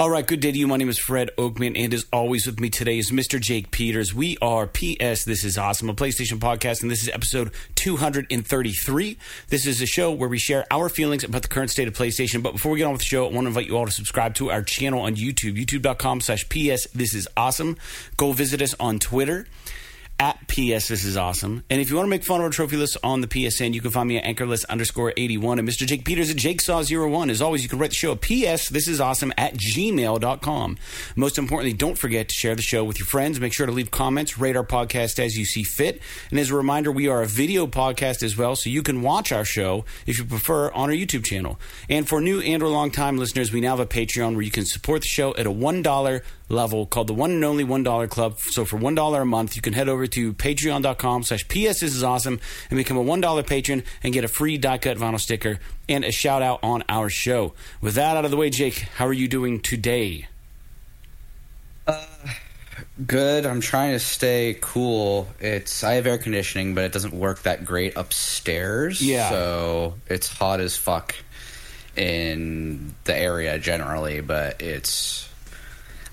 All right, good day to you. My name is Fred Oakman, and as always, with me today is Mr. Jake Peters. We are PS This Is Awesome, a PlayStation podcast, and this is episode 233. This is a show where we share our feelings about the current state of PlayStation. But before we get on with the show, I want to invite you all to subscribe to our channel on YouTube, youtube.com slash PS This Is Awesome. Go visit us on Twitter at PS This Is Awesome. And if you want to make fun of our trophy list on the PSN, you can find me at anchorlist underscore 81 and Mr. Jake Peters at JakeSaw01. As always, you can write the show at PS This Is Awesome at gmail.com. Most importantly, don't forget to share the show with your friends. Make sure to leave comments, rate our podcast as you see fit. And as a reminder, we are a video podcast as well, so you can watch our show if you prefer on our YouTube channel. And for new and or long time listeners, we now have a Patreon where you can support the show at a $1 level called the one and only $1 club. So for $1 a month, you can head over to patreon.com slash PS This Is Awesome and become a $1 patron and get a free die cut vinyl sticker and a shout out on our show. With that out of the way, Jake, how are you doing today? Uh, Good. I'm trying to stay cool. It's I have air conditioning, but it doesn't work that great upstairs. Yeah. So it's hot as fuck in the area generally, but it's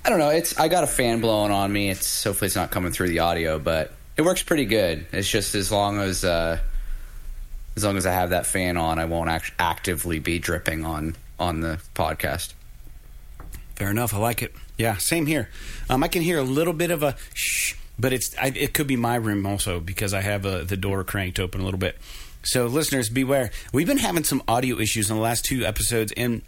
I don't know. It's I got a fan blowing on me. It's hopefully it's not coming through the audio, but it works pretty good. It's just as long as uh, as long as I have that fan on, I won't act- actively be dripping on on the podcast. Fair enough. I like it. Yeah, same here. Um, I can hear a little bit of a shh, but it's I, it could be my room also because I have uh, the door cranked open a little bit. So, listeners, beware. We've been having some audio issues in the last two episodes, and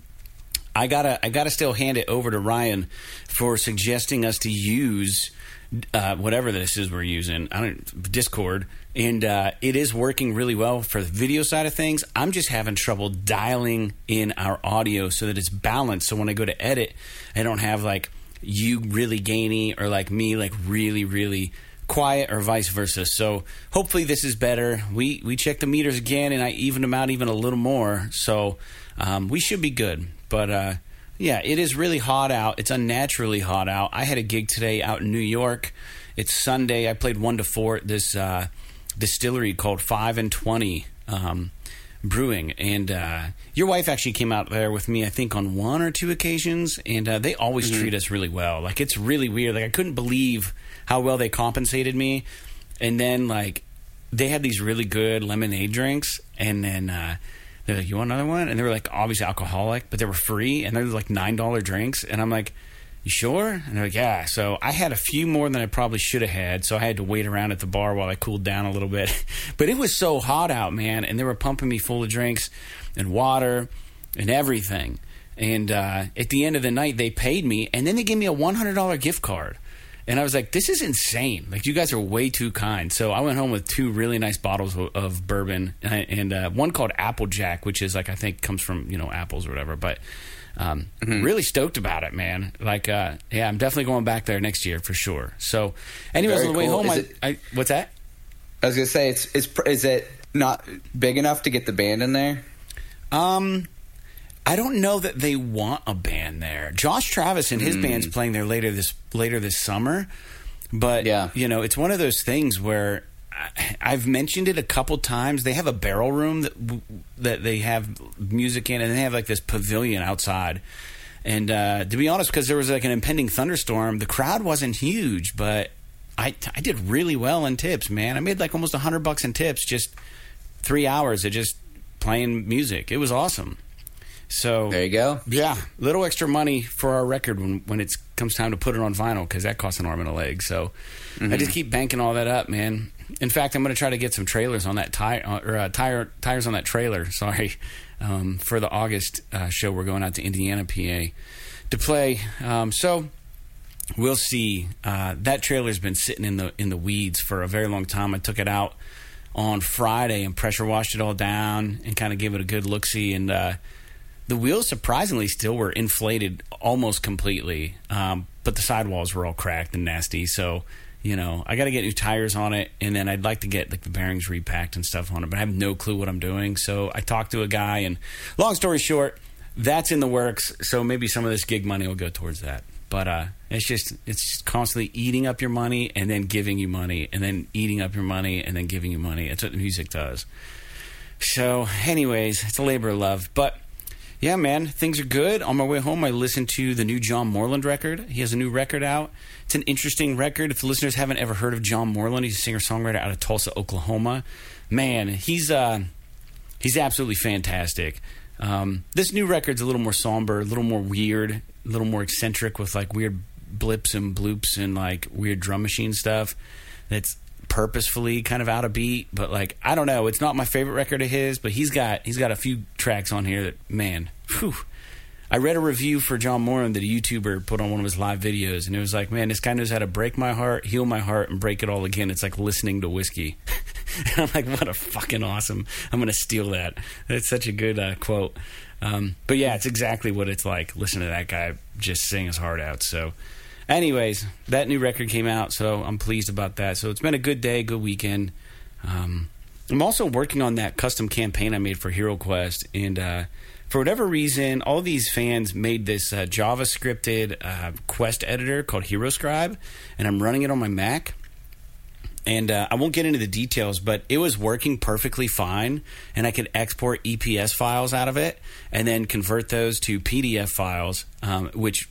I gotta I gotta still hand it over to Ryan for suggesting us to use uh, whatever this is we're using. I don't Discord, and uh, it is working really well for the video side of things. I'm just having trouble dialing in our audio so that it's balanced. So when I go to edit, I don't have like you really gainy or like me like really really quiet or vice versa. So hopefully this is better. We we checked the meters again and I evened them out even a little more. So um, we should be good. But uh, yeah, it is really hot out. It's unnaturally hot out. I had a gig today out in New York. It's Sunday. I played one to four at this uh, distillery called Five and Twenty um, Brewing, and uh, your wife actually came out there with me. I think on one or two occasions, and uh, they always treat us really well. Like it's really weird. Like I couldn't believe how well they compensated me, and then like they had these really good lemonade drinks, and then. They're like, you want another one? And they were like, obviously alcoholic, but they were free, and they were like nine dollar drinks. And I'm like, you sure? And they're like, yeah. So I had a few more than I probably should have had, so I had to wait around at the bar while I cooled down a little bit. but it was so hot out, man, and they were pumping me full of drinks and water and everything. And uh, at the end of the night, they paid me, and then they gave me a one hundred dollar gift card. And I was like, this is insane. Like, you guys are way too kind. So I went home with two really nice bottles of, of bourbon and, and uh, one called Applejack, which is like, I think comes from, you know, apples or whatever. But um, really stoked about it, man. Like, uh, yeah, I'm definitely going back there next year for sure. So, anyways, Very on the way cool. home, I, it- I, what's that? I was gonna say it's it's is it not big enough to get the band in there? Um, I don't know that they want a band there. Josh Travis and his band's playing there later this later this summer, but Yeah. you know, it's one of those things where I, I've mentioned it a couple times. They have a barrel room that that they have music in, and they have like this pavilion outside. And uh, to be honest, because there was like an impending thunderstorm, the crowd wasn't huge, but I I did really well in tips, man. I made like almost a hundred bucks in tips just three hours of just playing music. It was awesome. So There you go. yeah, little extra money for our record when when it comes time to put it on vinyl because that costs an arm and a leg. So I just keep banking all that up, man. In fact, I'm going to try to get some trailers on that tire or uh, tire tires on that trailer. Sorry, um, for the August uh, show we're going out to Indiana, PA, to play. Um, so we'll see. Uh, that trailer's been sitting in the in the weeds for a very long time. I took it out on Friday and pressure washed it all down and kind of gave it a good look see and. The wheels surprisingly still were inflated almost completely, um, but the sidewalls were all cracked and nasty. So, you know, I got to get new tires on it, and then I'd like to get like the bearings repacked and stuff on it. But I have no clue what I'm doing. So I talked to a guy, and long story short, that's in the works. So maybe some of this gig money will go towards that. But uh, it's just it's just constantly eating up your money and then giving you money and then eating up your money and then giving you money. That's what music does. So, anyways, it's a labor of love. But yeah, man, things are good. On my way home, I listened to the new John Moreland record. He has a new record out. It's an interesting record. If the listeners haven't ever heard of John Moreland, he's a singer songwriter out of Tulsa, Oklahoma. Man, he's uh, he's absolutely fantastic. Um, this new record's a little more somber, a little more weird, a little more eccentric with like weird blips and bloops and like weird drum machine stuff. That's purposefully kind of out of beat, but like I don't know, it's not my favorite record of his, but he's got he's got a few tracks on here that man, whew. I read a review for John Moran that a YouTuber put on one of his live videos, and it was like, man, this guy knows how to break my heart, heal my heart, and break it all again. It's like listening to whiskey. and I'm like, what a fucking awesome! I'm gonna steal that. That's such a good uh, quote. Um, but yeah, it's exactly what it's like. Listen to that guy just sing his heart out. So anyways, that new record came out, so I'm pleased about that. So it's been a good day, good weekend. Um, I'm also working on that custom campaign I made for Hero Quest, and uh, for whatever reason, all these fans made this uh, JavaScripted uh, quest editor called HeroScribe, and I'm running it on my Mac. And uh, I won't get into the details, but it was working perfectly fine, and I could export EPS files out of it, and then convert those to PDF files, um, which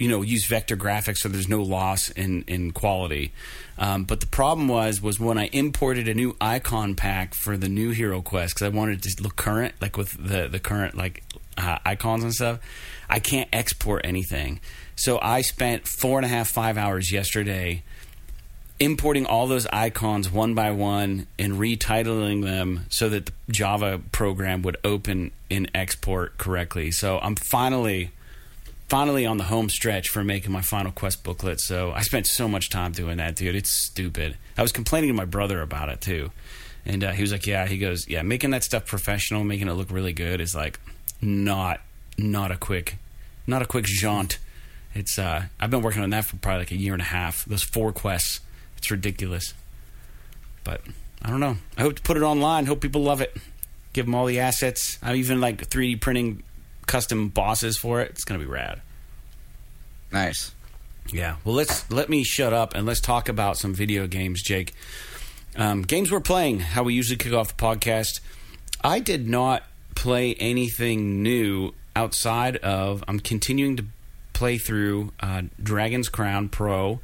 you know use vector graphics so there's no loss in in quality. Um, but the problem was was when I imported a new icon pack for the new Hero Quest because I wanted to look current, like with the the current like uh, icons and stuff. I can't export anything, so I spent four and a half five hours yesterday importing all those icons one by one and retitling them so that the Java program would open and export correctly. So I'm finally finally on the home stretch for making my final quest booklet. So I spent so much time doing that, dude. It's stupid. I was complaining to my brother about it too, and uh, he was like, "Yeah." He goes, "Yeah, making that stuff professional, making it look really good is like not not a quick not a quick jaunt." It's uh, I've been working on that for probably like a year and a half. Those four quests, it's ridiculous. But I don't know. I hope to put it online. Hope people love it. Give them all the assets. I'm even like 3D printing custom bosses for it. It's gonna be rad. Nice. Yeah. Well, let's let me shut up and let's talk about some video games, Jake. Um, games we're playing. How we usually kick off the podcast. I did not play anything new outside of I'm continuing to play through uh, Dragon's Crown Pro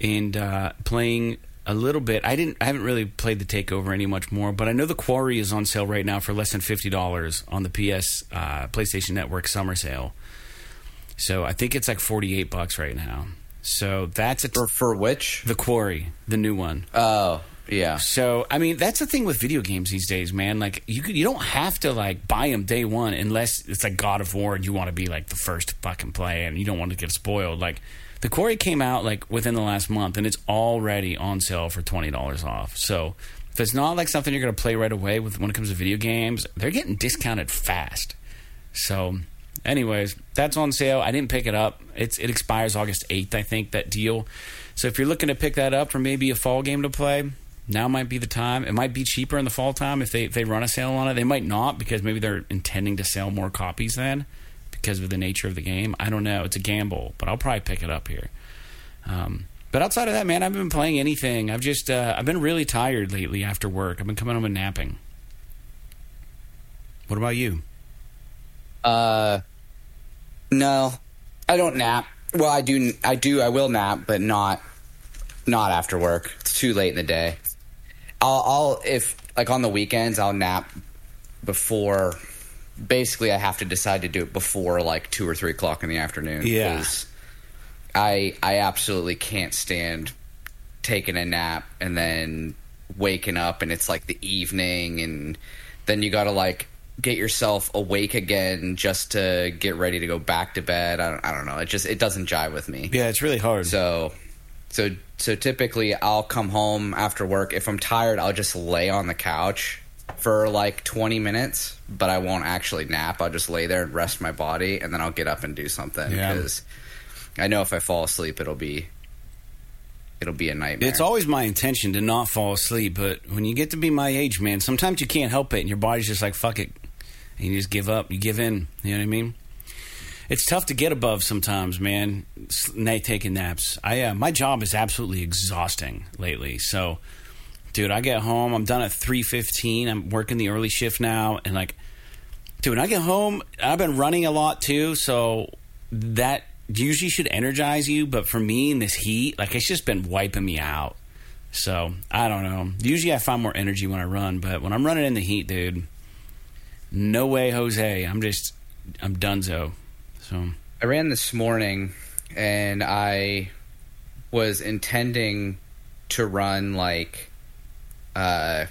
and uh, playing a little bit. I didn't. I haven't really played the Takeover any much more, but I know the Quarry is on sale right now for less than fifty dollars on the PS uh, PlayStation Network summer sale. So I think it's like forty eight bucks right now. So that's a t- For for which? the Quarry, the new one. Oh, yeah. So I mean, that's the thing with video games these days, man. Like you you don't have to like buy them day one unless it's like God of War and you want to be like the first to fucking play and you don't want to get spoiled. Like the Quarry came out like within the last month and it's already on sale for twenty dollars off. So if it's not like something you're to play right away with when it comes to video games, they're getting discounted fast. So, anyways, that's on sale. I didn't pick it up. It's it expires August eighth, I think. That deal. So if you're looking to pick that up for maybe a fall game to play, now might be the time. It might be cheaper in the fall time if they if they run a sale on it. They might not because maybe they're intending to sell more copies then because of the nature of the game. I don't know. It's a gamble, but I'll probably pick it up here. Um, but outside of that, man, I haven't been playing anything. I've just uh, I've been really tired lately after work. I've been coming home and napping. What about you? Uh, no, I don't nap. Well, I do. I do. I will nap, but not not after work. It's too late in the day. I'll, I'll if like on the weekends, I'll nap before. Basically, I have to decide to do it before like two or three o'clock in the afternoon. Yeah. I I absolutely can't stand taking a nap and then waking up and it's like the evening and then you got to like get yourself awake again just to get ready to go back to bed. I don't, I don't know. It just it doesn't jive with me. Yeah, it's really hard. So so so typically I'll come home after work if I'm tired I'll just lay on the couch for like 20 minutes, but I won't actually nap. I'll just lay there and rest my body and then I'll get up and do something Yeah. because I know if I fall asleep it'll be it'll be a nightmare. It's always my intention to not fall asleep, but when you get to be my age, man, sometimes you can't help it, and your body's just like fuck it, and you just give up, you give in. You know what I mean? It's tough to get above sometimes, man. Night taking naps. I uh, my job is absolutely exhausting lately. So, dude, I get home, I'm done at three fifteen. I'm working the early shift now, and like Dude, when I get home, I've been running a lot too, so that usually should energize you. But for me in this heat, like it's just been wiping me out. So I don't know. Usually I find more energy when I run, but when I'm running in the heat, dude, no way, Jose. I'm just, I'm donezo. So I ran this morning and I was intending to run like uh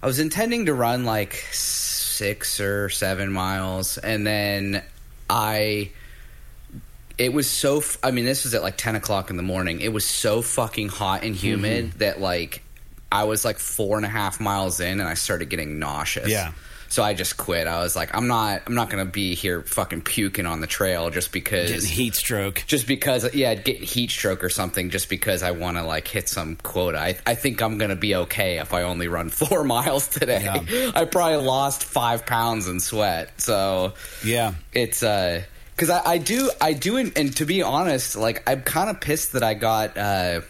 I was intending to run like 6 or 7 miles and then I it was so f- I mean this was at like 10 o'clock in the morning it was so fucking hot and humid Mm-hmm. that like I was like four and a half miles in and I started getting nauseous Yeah. So I just quit. I was like, I'm not, I'm not gonna be here fucking puking on the trail just because getting heat stroke. just because yeah I'd get heat stroke or something just because i want to like hit some quota I, I think i'm gonna be okay if i only run four miles today Yeah. i probably lost five pounds in sweat so Yeah. it's uh because I, I do i do and, and to be honest like i'm kind of pissed that i got uh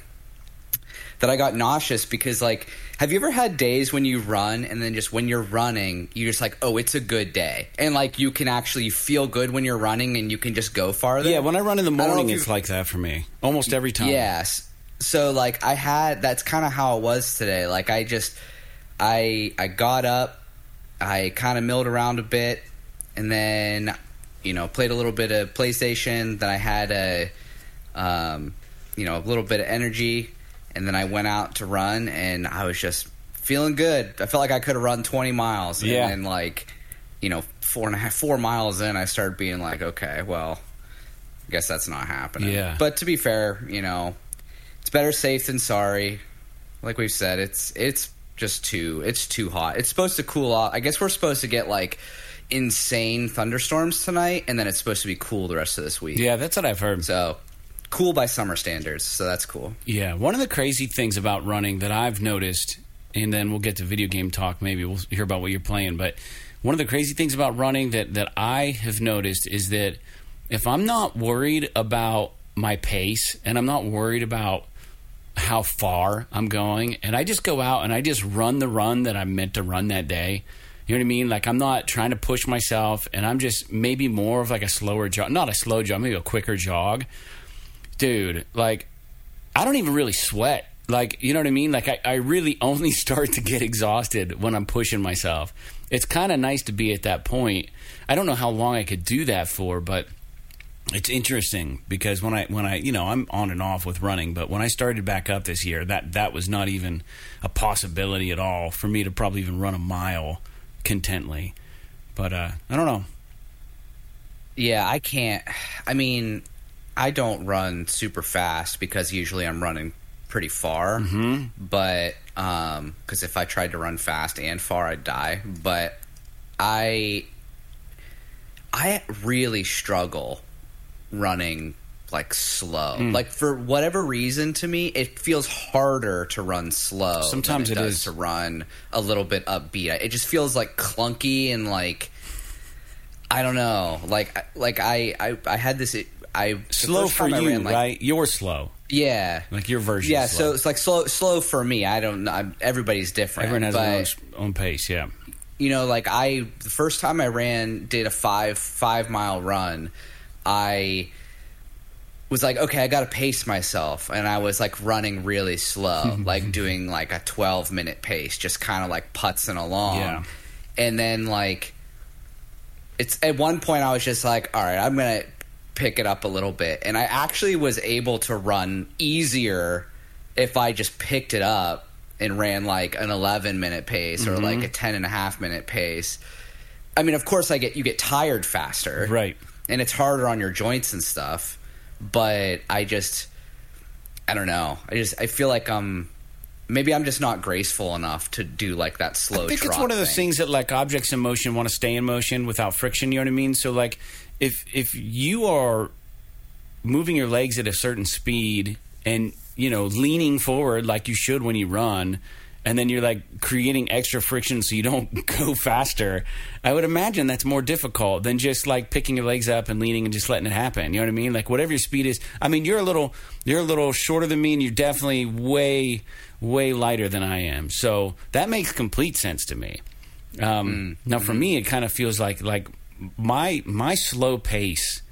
that i got nauseous because like have you ever had days when you run and then just when you're running you're just like oh it's a good day and like you can actually feel good when you're running and you can just go farther Yeah, when I run in the morning, it's like that for me. Almost every time. Yes. So like I had that's kind of how it was today. Like I just I I got up, I kind of milled around a bit and then you know, played a little bit of PlayStation, then I had a um you know, a little bit of energy and then I went out to run and I was just feeling good. I felt like I could have run 20 miles Yeah. and then like you know, four and a half, four miles in, I started being like, okay, well, I guess that's not happening. Yeah. But to be fair, you know, it's better safe than sorry. Like we've said, it's it's just too it's too hot. It's supposed to cool off. I guess we're supposed to get like insane thunderstorms tonight, and then it's supposed to be cool the rest of this week. Yeah, that's what I've heard. So cool by summer standards. So that's cool. Yeah, one of the crazy things about running that I've noticed, and then we'll get to video game talk. Maybe we'll hear about what you're playing. But one of the crazy things about running that that I have noticed is that if I'm not worried about my pace and I'm not worried about how far I'm going, and I just go out and I just run the run that I'm meant to run that day. You know what I mean? Like I'm not trying to push myself, and I'm just maybe more of like a slower jog, not a slow jog, maybe a quicker jog. Dude, like I don't even really sweat. Like, you know what I mean? Like, I, I really only start to get exhausted when I'm pushing myself. It's kind of nice to be at that point. I don't know how long I could do that for, but it's interesting because when I when I you know I'm on and off with running, but when I started back up this year, that that was not even a possibility at all for me to probably even run a mile contently. But uh, I don't know. Yeah, I can't. I mean, I don't run super fast because usually I'm running pretty far. Mm-hmm. But because if I tried to run fast and far, I'd die. But I, I really struggle running like slow. Mm. Like for whatever reason, to me, it feels harder to run slow. Sometimes than it it, does is. to run a little bit upbeat. It just feels like clunky and like. I don't know. Like, like I, I, I had this. I Slow for you, ran, like- right? You're slow. Yeah, Like your version. yeah. slow. So it's like slow, slow for me. I don't know. I'm, everybody's different. everyone has but, their own, own pace. Yeah. you know, like I the first time I ran, did a five five mile run, I was like, okay, I got to pace myself, and I was like running really slow, like doing like a twelve minute pace, just kind of like putzing along, Yeah. and then like it's at one point I was just like, all right, I'm gonna pick it up a little bit, and I actually was able to run easier if I just picked it up and ran like an 11 minute pace or like mm-hmm. a 10 and a half minute pace. I mean, of course, I get you get tired faster, Right. And it's harder on your joints and stuff. But I just, I don't know. I just I feel like I'm maybe I'm just not graceful enough to do like that slow. I think it's one of those thing. things that like objects in motion want to stay in motion without friction. You know what I mean? So like if if you are moving your legs at a certain speed and you know leaning forward like you should when you run and then you're like creating extra friction so you don't go faster i would imagine that's more difficult than just like picking your legs up and leaning and just letting it happen. You know what i mean? Like whatever your speed is i mean you're a little you're a little shorter than me and you're definitely way way lighter than i am. So that makes complete sense to me. Um, Now, for me, it kind of feels like like my my slow pace,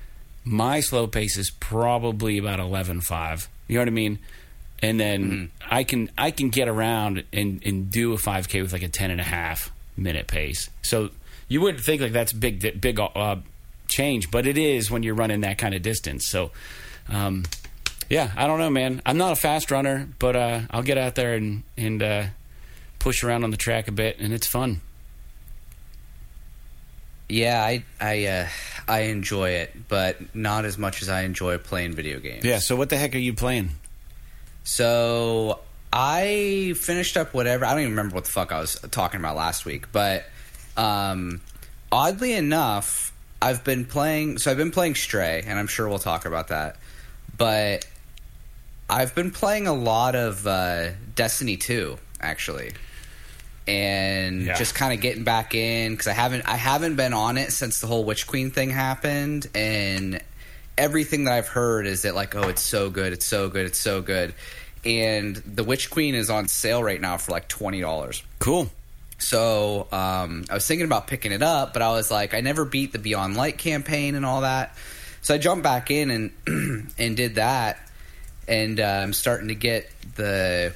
my slow pace is probably about eleven five. You know what I mean? And then I can I can get around and, and do a five k with like a ten and a half minute pace. So you wouldn't think like that's big big uh, change, but it is when you're running that kind of distance. So. Um, yeah, I don't know, man. I'm not a fast runner, but uh, I'll get out there and and uh, push around on the track a bit, and it's fun. Yeah, I I uh, I enjoy it, but not as much as I enjoy playing video games. Yeah. So what the heck are you playing? So I finished up whatever. I don't even remember what the fuck I was talking about last week, but um, oddly enough, I've been playing. So I've been playing Stray, and I'm sure we'll talk about that. But I've been playing a lot of uh, Destiny 2, actually, and Yeah. just kind of getting back in because I haven't I haven't been on it since the whole Witch Queen thing happened, and everything that I've heard is that like, oh, it's so good, it's so good, it's so good, and the Witch Queen is on sale right now for like twenty dollars. Cool. So um, I was thinking about picking it up, but I was like, I never beat the Beyond Light campaign and all that. So I jumped back in and and did that, and uh, I'm starting to get the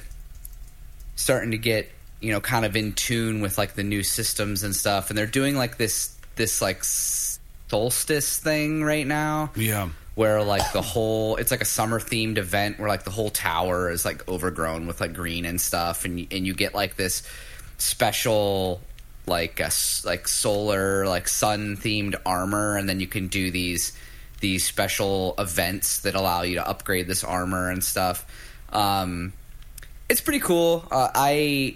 starting to get you know kind of in tune with like the new systems and stuff. And they're doing like this this like solstice thing right now Yeah. where like the whole it's like a summer themed event where like the whole tower is like overgrown with like green and stuff and you, and you get like this special like a like solar like sun themed armor and then you can do these these special events that allow you to upgrade this armor and stuff um it's pretty cool uh, i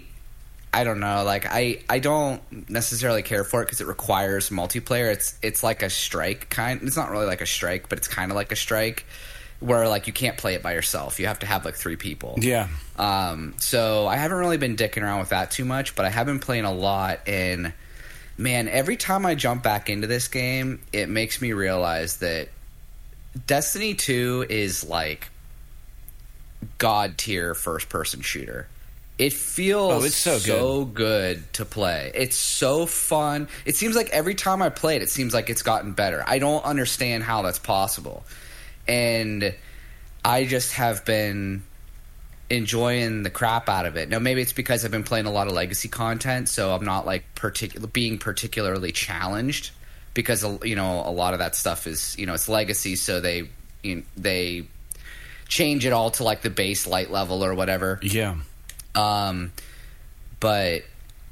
I don't know. Like I, I don't necessarily care for it because it requires multiplayer. It's it's like a strike kind. It's not really like a strike, but it's kind of like a strike, where like you can't play it by yourself. You have to have like three people. Yeah. Um, so I haven't really been dicking around with that too much, but I have been playing a lot. And man, every time I jump back into this game, it makes me realize that Destiny Two is like god tier first person shooter. It feels Oh, it's so so good to play. It's so fun. It seems like every time I play it, it seems like it's gotten better. I don't understand how that's possible. And I just have been enjoying the crap out of it. Now maybe it's because I've been playing a lot of legacy content, so I'm not like particular being particularly challenged because uh, you know a lot of that stuff is you know it's legacy, so they you know, they change it all to like the base light level or whatever. Yeah. Um, but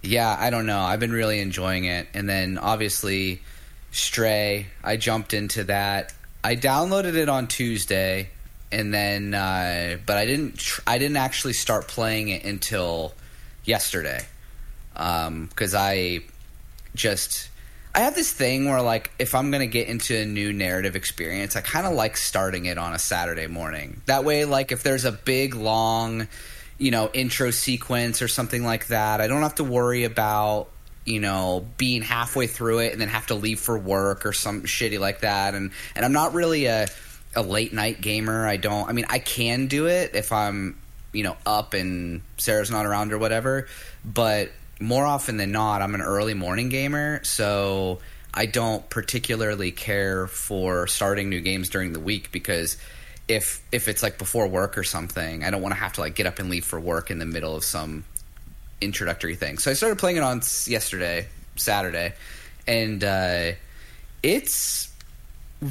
yeah, I don't know. I've been really enjoying it, and then obviously Stray. I jumped into that. I downloaded it on Tuesday, and then uh, but I didn't. Tr- I didn't actually start playing it until yesterday because I just. I have this thing where, like, if I'm gonna get into a new narrative experience, I kind of like starting it on a Saturday morning. That way, like, if there's a big, long, you know, intro sequence or something like that, I don't have to worry about, you know, being halfway through it and then have to leave for work or some shitty like that. And and I'm not really a a late night gamer. I don't. I mean, I can do it if I'm, you know, up and Sarah's not around or whatever, but more often than not, I'm an early morning gamer, so I don't particularly care for starting new games during the week because if if it's like before work or something, I don't want to have to like get up and leave for work in the middle of some introductory thing. So I started playing it on yesterday, Saturday, and uh, it's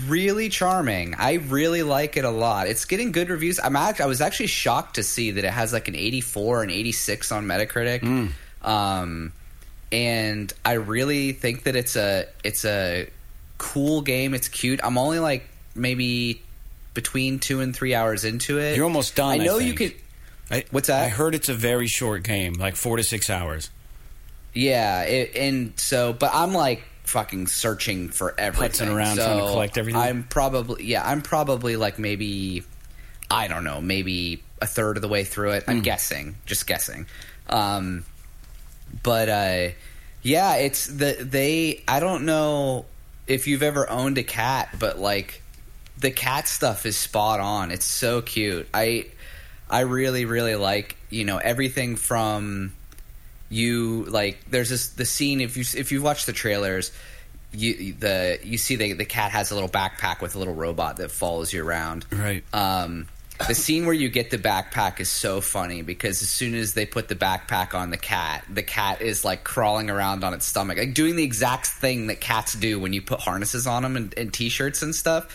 really charming. I really like it a lot. It's getting good reviews. I'm act- I was actually shocked to see that it has like an 84 and 86 on Metacritic. Um, and I really think that it's a it's a cool game. It's cute. I'm only like maybe between two and three hours into it. You're almost done, I I know you think. could. I, What's that? I heard it's a very short game, like four to six hours. Yeah, it, and so, but I'm like fucking searching for everything. around so trying to collect everything? I'm probably yeah, I'm probably like maybe I don't know, maybe a third of the way through it. I'm Hmm. guessing, just guessing. Um, but uh, yeah, it's the they. I don't know if you've ever owned a cat, but like the cat stuff is spot on. It's so cute. I I really really like you know everything from you like there's this the scene if you if you watch the trailers you the you see the the cat has a little backpack with a little robot that follows you around Right. um the scene where you get the backpack is so funny because as soon as they put the backpack on the cat, the cat is like crawling around on its stomach, like doing the exact thing that cats do when you put harnesses on them and, and t-shirts and stuff.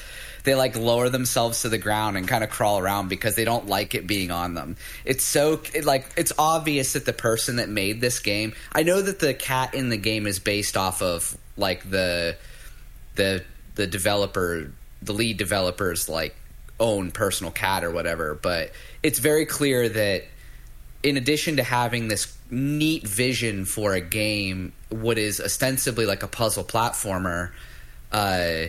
They like lower themselves to the ground and kind of crawl around because they don't like it being on them. It's so it, like it's obvious that the person that made this game. I know that the cat in the game is based off of like the the the developer, the lead developer's like own personal cat or whatever. But it's very clear that in addition to having this neat vision for a game, what is ostensibly like a puzzle platformer, uh,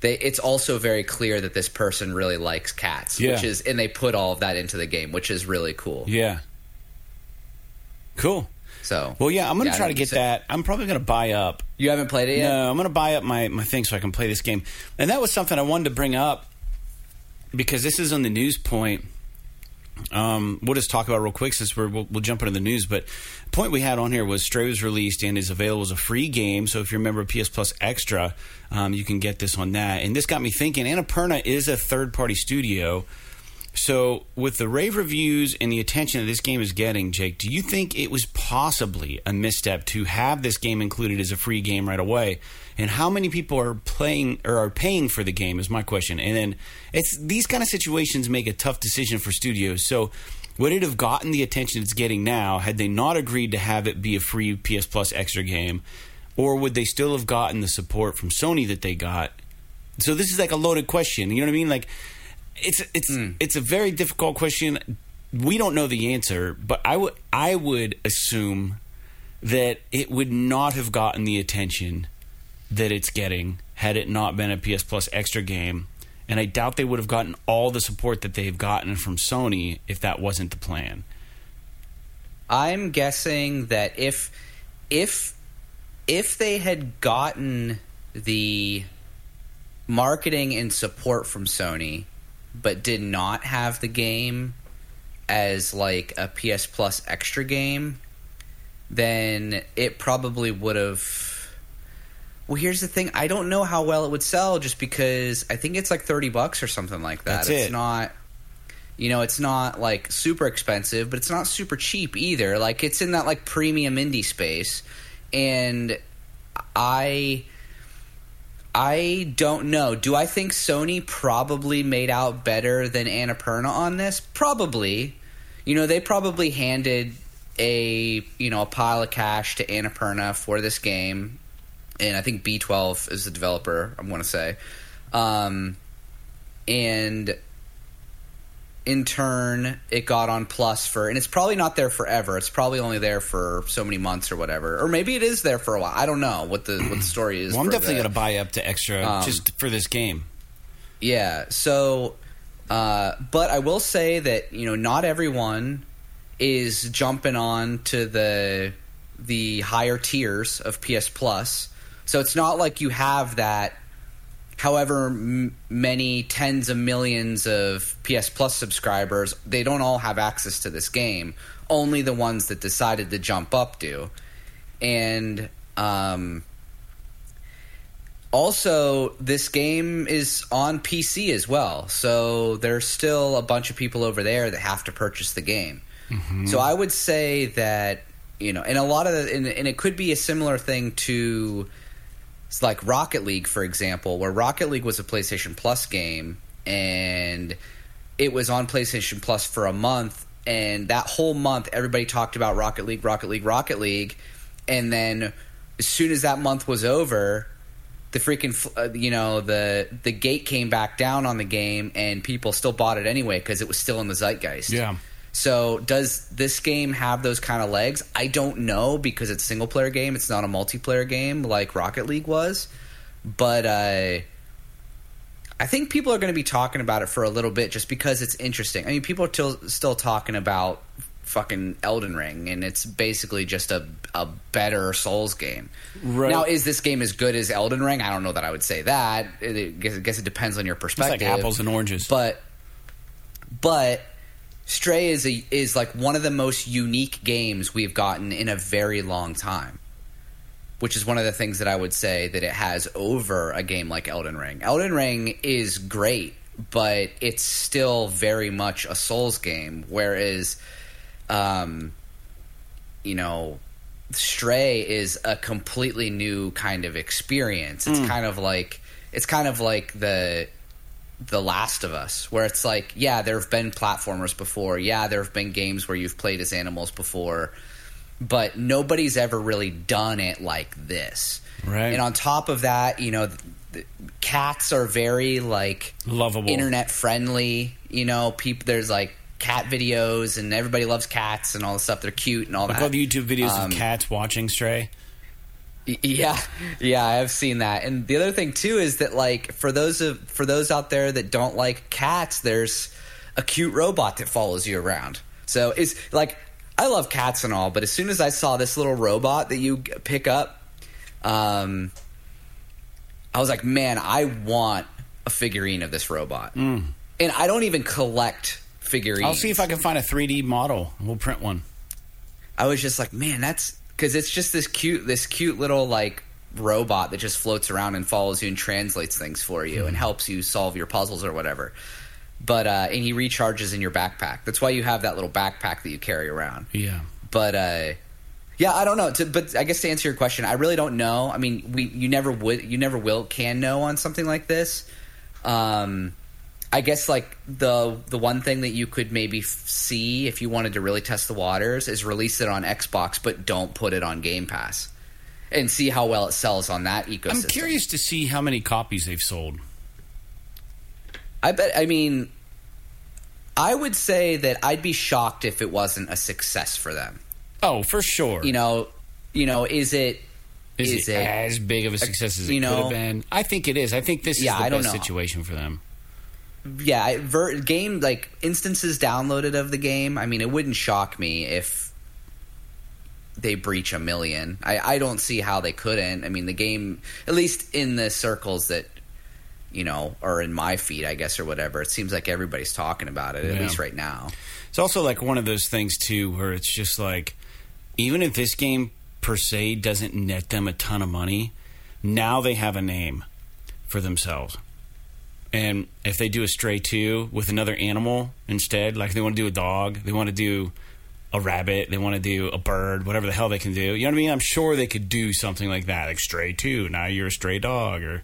they, it's also very clear that this person really likes cats, Yeah. which is, and they put all of that into the game, which is really cool. Yeah. Cool. So, Well, yeah, I'm gonna Yeah, try to get that. I'm probably gonna buy up. you haven't played it yet. No, I'm gonna buy up my my thing so I can play this game. And that was something I wanted to bring up because this is on the news point. Um, we'll just talk about real quick since we're, we'll, we'll jump into the news. But the point we had on here was Stray was released and is available as a free game. So if you're a member of PS Plus Extra, um, you can get this on that. And this got me thinking. Annapurna is a third party studio. So, with the rave reviews and the attention that this game is getting, Jake, do you think it was possibly a misstep to have this game included as a free game right away? And how many people are playing or are paying for the game is my question. And then it's these kind of situations make a tough decision for studios. So, would it have gotten the attention it's getting now had they not agreed to have it be a free PS Plus extra game? Or would they still have gotten the support from Sony that they got? So this is like a loaded question. You know what I mean? Like it's it's hmm. it's a very difficult question. We don't know the answer, but I would I would assume that it would not have gotten the attention that it's getting had it not been a PS Plus extra game. And I doubt they would have gotten all the support that they've gotten from Sony if that wasn't the plan. I'm guessing that if if if they had gotten the marketing and support from Sony but did not have the game as like a PS Plus extra game, then it probably would have well, here's the thing. I don't know how well it would sell just because I think it's like 30 bucks or something like that. That's it's it. not you know, it's not like super expensive, but it's not super cheap either. Like it's in that like premium indie space. And I I don't know. Do I think Sony probably made out better than Annapurna on this? Probably. You know, they probably handed a you know a pile of cash to Annapurna for this game, and I think B12 is the developer. I'm going to say, um, and in turn, it got on Plus for, and it's probably not there forever. It's probably only there for so many months or whatever, or maybe it is there for a while. I don't know what the what the story is. Well, I'm definitely going to buy up to extra Um, just for this game. yeah. So, uh, but I will say that you know not everyone is jumping on to the the higher tiers of PS Plus. So it's not like you have that. However m- many tens of millions of PS Plus subscribers, they don't all have access to this game. Only the ones that decided to jump up do. And um, also, this game is on PC as well, so there's still a bunch of people over there that have to purchase the game. So I would say that you know, and a lot of the, and, and it could be a similar thing to it's like Rocket League, for example, where Rocket League was a PlayStation Plus game and it was on PlayStation Plus for a month, and that whole month everybody talked about Rocket League, Rocket League, Rocket League, and then as soon as that month was over, the freaking uh, you know the the gate came back down on the game, and people still bought it anyway because it was still in the zeitgeist. Yeah. So does this game have those kind of legs? I don't know because it's a single player game. It's not a multiplayer game like Rocket League was. But uh, I think people are going to be talking about it for a little bit just because it's interesting. I mean, people are till, still talking about fucking Elden Ring, and it's basically just a a better Souls game. Right. Now, is this game as good as Elden Ring? I don't know that I would say that. I guess, I guess it depends on your It's perspective like apples and oranges. but but Stray is a, is like one of the most unique games we've gotten in a very long time. Which is one of the things that I would say that it has over a game like Elden Ring. Elden Ring is great, but it's still very much a Souls game, whereas, um, you know, Stray is a completely new kind of experience. It's kind of like it's kind of like the the Last of Us, where it's like, yeah, there have been platformers before. Yeah, there have been games where you've played as animals before, but nobody's ever really done it like this. Right. And on top of that, you know, th- th- cats are very like Lovable. internet friendly. You know, people there's like cat videos, and everybody loves cats and all the stuff. They're cute and all Like that. all the YouTube videos Um, of cats watching Stray. Yeah, yeah, I've seen that. And the other thing too is that like for those of for those out there that don't like cats, there's a cute robot that follows you around. So it's like I love cats and all, but as soon as I saw this little robot that you pick up, um, I was like, man, I want a figurine of this robot. And I don't even collect figurines. I'll see if I can find a 3D model. And we'll print one. I was just like, man, that's because it's just this cute, this cute little like robot that just floats around and follows you and translates things for you and helps you solve your puzzles or whatever. But uh, and he recharges in your backpack. That's why you have that little backpack that you carry around. Yeah. But uh, yeah, I don't know. To, but I guess to answer your question, I really don't know. I mean, we you never would, you never will, can know on something like this. Um, I guess like the the one thing that you could maybe f- see if you wanted to really test the waters is release it on Xbox, but don't put it on Game Pass, and see how well it sells on that ecosystem. I'm curious to see how many copies they've sold. I bet. I mean, I would say that I'd be shocked if it wasn't a success for them. Oh, for sure. You know, you know, is it is, is it, it- as big of a success as it you could know- have been? I think it is. I think this is Yeah, the I best situation for them. Yeah, ver- game like instances downloaded of the game. I mean, it wouldn't shock me if they breach a million. I, I don't see how they couldn't. I mean, the game, at least in the circles that you know are in my feed, I guess, or whatever. It seems like everybody's talking about it at Yeah. least right now. It's also like one of those things too, where it's just like, even if this game per se doesn't net them a ton of money, now they have a name for themselves. And if they do a stray two with another animal instead, like they want to do a dog, they want to do a rabbit, they want to do a bird, whatever the hell they can do. You know what I mean? I'm sure they could do something like that, like stray two. Now you're a stray dog, or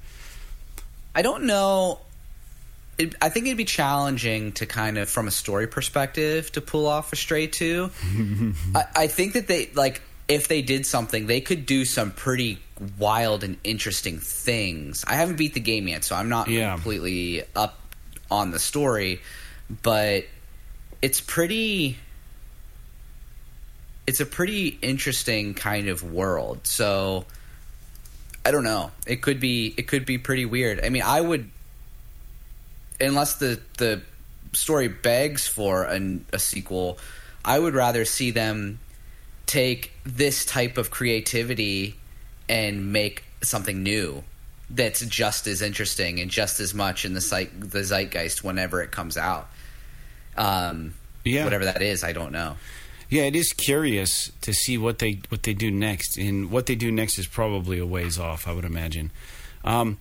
I don't know. It, I think it'd be challenging to kind of, from a story perspective, to pull off a Stray Two. I, I think that they like if they did something, they could do some pretty wild and interesting things. I haven't beat the game yet, so I'm not Yeah. completely up on the story, but it's pretty. It's a pretty interesting kind of world. So I don't know. It could be it could be pretty weird. I mean, I would unless the the story begs for an, a sequel, I would rather see them take this type of creativity and make something new that's just as interesting and just as much in the the zeitgeist whenever it comes out. Um, Yeah. whatever that is, I don't know. Yeah, it is curious to see what they what they do next, and what they do next is probably a ways off. I would imagine. Um,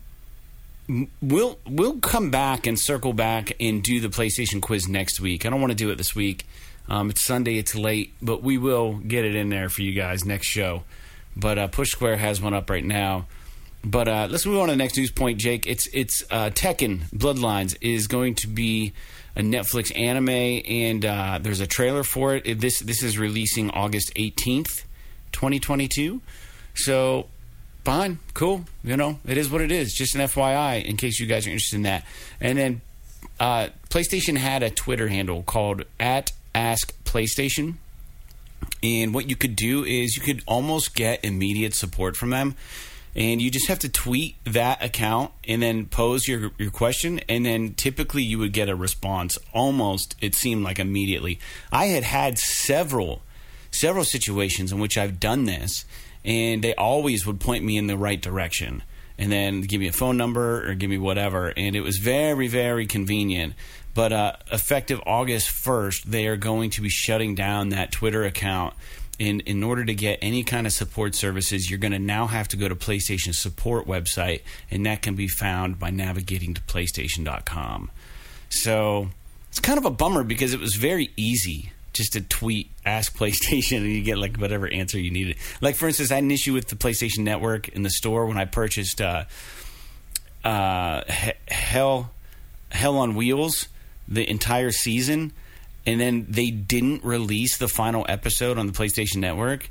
we'll we'll come back and circle back and do the PlayStation quiz next week. I don't want to do it this week. Um, it's Sunday. It's late, but we will get it in there for you guys next show. But uh, Push Square has one up right now. But uh, let's move on to the next news point, Jake. It's it's uh, Tekken Bloodlines is going to be a Netflix anime, and uh, there's a trailer for it. It- This this is releasing August 18th, 2022. So fine, cool. You know, it is what it is. Just an FYI, in case you guys are interested in that. And then uh, PlayStation had a Twitter handle called at Ask PlayStation. And what you could do is you could almost get immediate support from them. And you just have to tweet that account and then pose your, your question. And then typically you would get a response almost, it seemed like immediately. I had had several, several situations in which I've done this, and they always would point me in the right direction. and then give me a phone number or give me whatever. And it was very, very convenient. But uh, effective August 1st, they are going to be shutting down that Twitter account. In, in order to get any kind of support services, you're going to now have to go to PlayStation support website, and that can be found by navigating to PlayStation.com. So it's kind of a bummer because it was very easy just to tweet ask PlayStation and you get like whatever answer you needed. Like for instance, I had an issue with the PlayStation Network in the store when I purchased uh, uh, Hell Hell on Wheels the entire season, and then they didn't release the final episode on the PlayStation Network.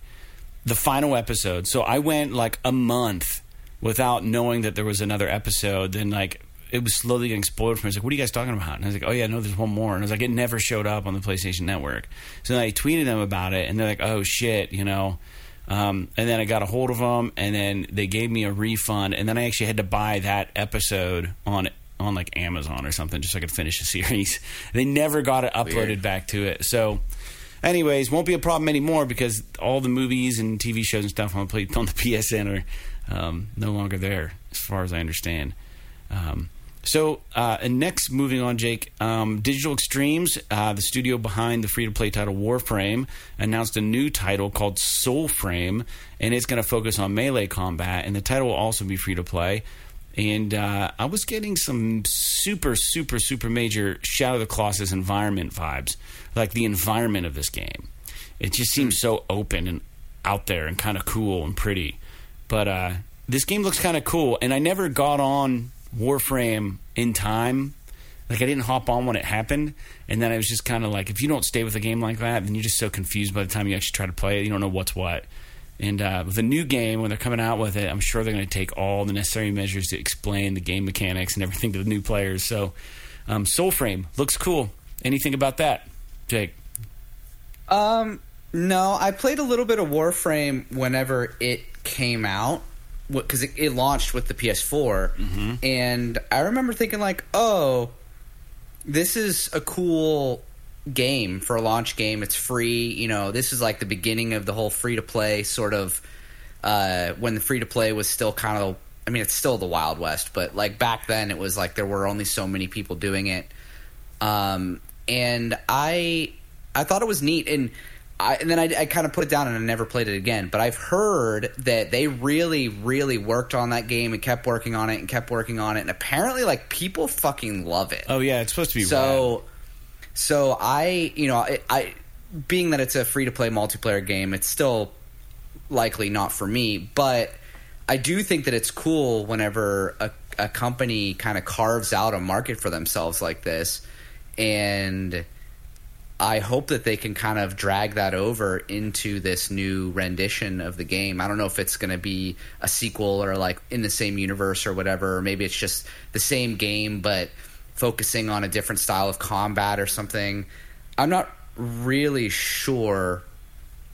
The final episode. So I went like a month without knowing that there was another episode. Then like it was slowly getting spoiled for me. I was like, "What are you guys talking about?" And I was like, "Oh yeah, no, there's one more." And I was like, "It never showed up on the PlayStation Network." So then I tweeted them about it, and they're like, "Oh shit," you know. Um, and then I got a hold of them, and then they gave me a refund, and then I actually had to buy that episode on on like Amazon or something just so I could finish the series. they never got it uploaded Weird. back to it. So, anyways, won't be a problem anymore because all the movies and TV shows and stuff on the on the PSN are um, no longer there, as far as I understand. Um, so, uh, and next, moving on, Jake, um, Digital Extremes, uh, the studio behind the free to play title Warframe, announced a new title called Soulframe, and it's going to focus on melee combat, and the title will also be free to play. And uh, I was getting some super, super, super major Shadow of the Colossus environment vibes, like the environment of this game. It just seems so open and out there and kind of cool and pretty. But uh, this game looks kind of cool, and I never got on Warframe in time. Like I didn't hop on when it happened, and then I was just kind of like, if you don't stay with a game like that, then you're just so confused by the time you actually try to play it. You don't know what's what. And uh, with a new game, when they're coming out with it, I'm sure they're going to take all the necessary measures to explain the game mechanics and everything to the new players. So, um, Soulframe looks cool. Anything about that, Jake? Um, no, I played a little bit of Warframe whenever it came out because it, it, launched with the PS4, mm-hmm. and I remember thinking like, oh, this is a cool game for a launch game. It's free. You know, this is like the beginning of the whole free to play sort of uh, when the free to play was still kind of. I mean, it's still the Wild West, but like back then, it was like there were only so many people doing it. Um, and I, I thought it was neat, and I, and then I, I kind of put it down and I never played it again. But I've heard that they really, really worked on that game and kept working on it and kept working on it. And apparently, like people fucking love it. Oh yeah, it's supposed to be so. Rad. So I, you know, I, I being that it's a free to play multiplayer game, it's still likely not for me. But I do think that it's cool whenever a, a company kind of carves out a market for themselves like this, and I hope that they can kind of drag that over into this new rendition of the game. I don't know if it's going to be a sequel or like in the same universe or whatever, or maybe it's just the same game but focusing on a different style of combat or something. I'm not really sure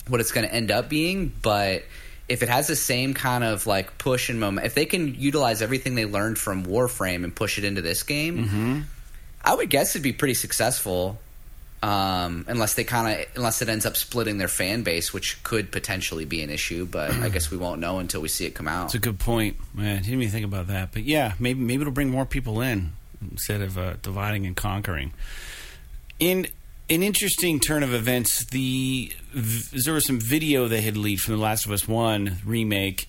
what it's going to end up being, but if it has the same kind of like push and moment, if they can utilize everything they learned from Warframe and push it into this game, mm-hmm. I would guess it'd be pretty successful um, unless they kind of unless it ends up splitting their fan base, which could potentially be an issue. But I guess we won't know until we see it come out. It's a good point. Man, I didn't even think about that. But yeah, maybe maybe it'll bring more people in instead of uh, dividing and conquering. In an interesting turn of events, the there was some video they had leaked from The Last of Us One remake,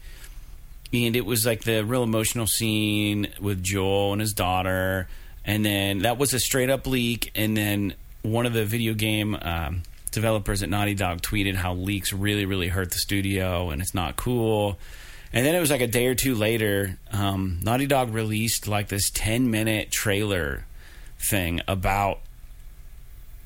and it was like the real emotional scene with Joel and his daughter, and then that was a straight up leak, and then one of the video game um, developers at Naughty Dog tweeted how leaks really, really hurt the studio and it's not cool. And then it was like a day or two later, um, Naughty Dog released like this 10 minute trailer thing about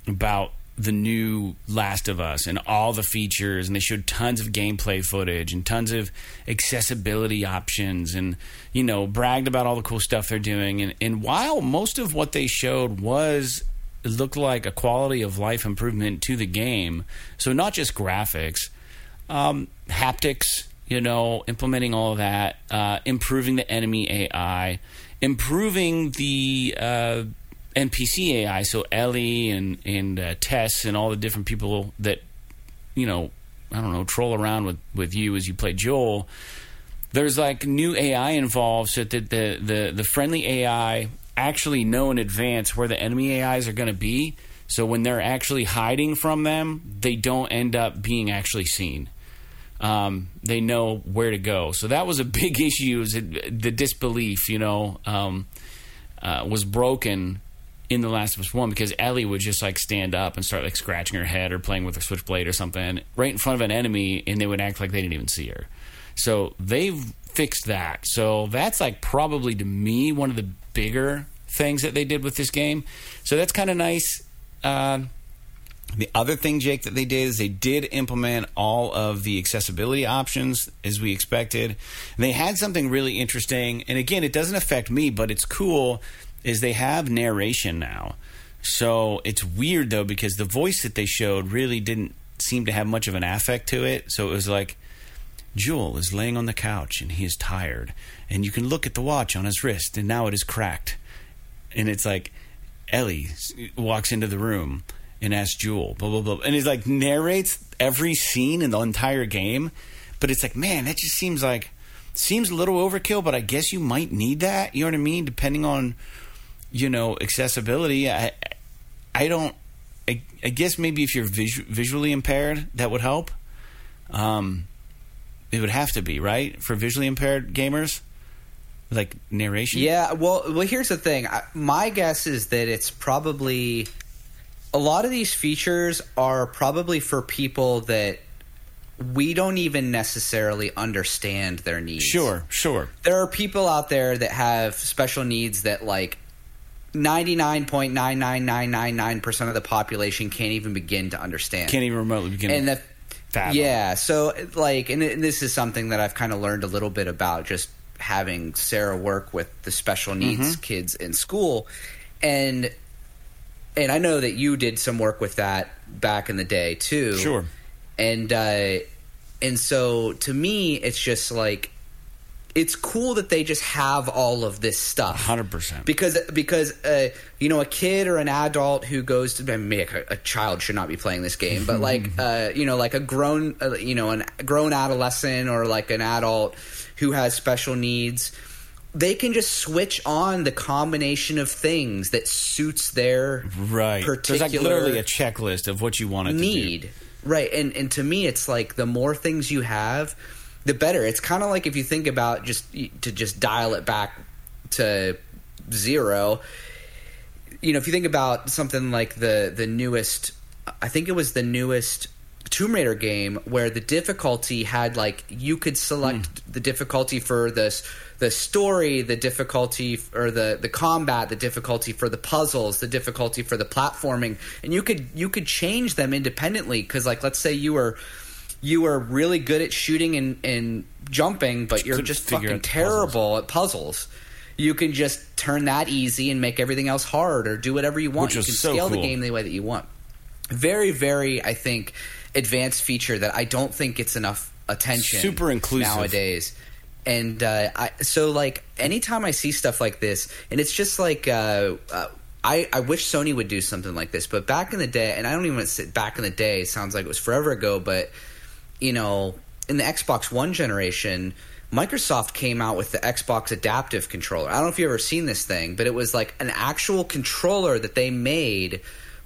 about the new Last of Us and all the features, and they showed tons of gameplay footage and tons of accessibility options, and you know bragged about all the cool stuff they're doing. And, and while most of what they showed was looked like a quality of life improvement to the game. So not just graphics, um, haptics, you know, implementing all of that, uh, improving the enemy AI, improving the uh, NPC AI. So Ellie and and uh, Tess and all the different people that you know, I don't know, troll around with with you as you play Joel there's like new AI involved, so that the the the friendly AI actually know in advance where the enemy AIs are going to be. So when they're actually hiding from them, they don't end up being actually seen. Um, they know where to go. So that was a big issue. Is the disbelief, you know, um, uh, was broken in The Last of Us One because Ellie would just like stand up and start like scratching her head or playing with a switchblade or something right in front of an enemy, and they would act like they didn't even see her. So they've fixed that. So that's like probably to me one of the bigger things that they did with this game. So that's kind of nice. Uh, the other thing, Jake, that they did is they did implement all of the accessibility options as we expected. And they had something really interesting, and again, it doesn't affect me, but it's cool. Is they have narration now, so it's weird though because the voice that they showed really didn't seem to have much of an affect to it. So it was like Joel is laying on the couch and he is tired, and you can look at the watch on his wrist, and now it is cracked, and it's like Ellie walks into the room and asks Joel, blah blah blah, and he's like narrates every scene in the entire game. But it's like, man, that just seems like seems a little overkill. But I guess you might need that. You know what I mean? Depending on you know accessibility. I I don't. I, I guess maybe if you're visu- visually impaired, that would help. Um, it would have to be right for visually impaired gamers, like narration. Yeah, well, well, here's the thing. I, my guess is that it's probably a lot of these features are probably for people that we don't even necessarily understand their needs. Sure, sure. There are people out there that have special needs that like 99.99999% of the population can't even begin to understand. Can't even remotely begin. and to the fathom. yeah, so like, and it- this is something that I've kind of learned a little bit about just having Sarah work with the special needs Mm-hmm. kids in school, and and I know that you did some work with that back in the day too. Sure. and uh, and so to me, it's just like it's cool that they just have all of this stuff hundred percent. because because uh, you know a kid or an adult who goes to I mean, a, a child should not be playing this game, but like uh, you know like a grown uh, you know a grown adolescent or like an adult who has special needs. They can just switch on the combination of things that suits their Right. particular There's like literally a checklist of what you want to do. need. Right. And and to me it's like the more things you have, the better. It's kind of like if you think about just to just dial it back to zero. You know, if you think about something like the the newest I think it was the newest Tomb Raider game where the difficulty had like you could select the difficulty for this the story, the difficulty or the the combat, the difficulty for the puzzles, the difficulty for the platforming, and you could you could change them independently because like let's say you were you were really good at shooting and, and jumping, but you you're just fucking terrible at puzzles. You can just turn that easy and make everything else hard, or do whatever you want. Which you can so scale cool. the game the way that you want very very i think advanced feature that i don't think gets enough attention Super inclusive. nowadays and uh, I, so like anytime i see stuff like this and it's just like uh, uh, I, I wish sony would do something like this but back in the day and i don't even want to say back in the day it sounds like it was forever ago but you know in the xbox one generation Microsoft came out with the Xbox Adaptive Controller. I don't know if you've ever seen this thing, but it was like an actual controller that they made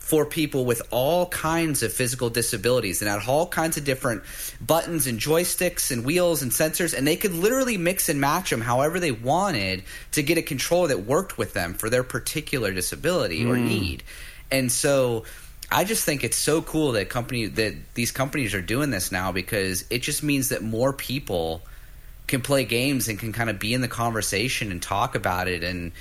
for people with all kinds of physical disabilities and had all kinds of different buttons and joysticks and wheels and sensors and they could literally mix and match them however they wanted to get a controller that worked with them for their particular disability or hmm. need. And so I just think it's so cool that company that these companies are doing this now because it just means that more people can play games and can kind of be in the conversation and talk about it and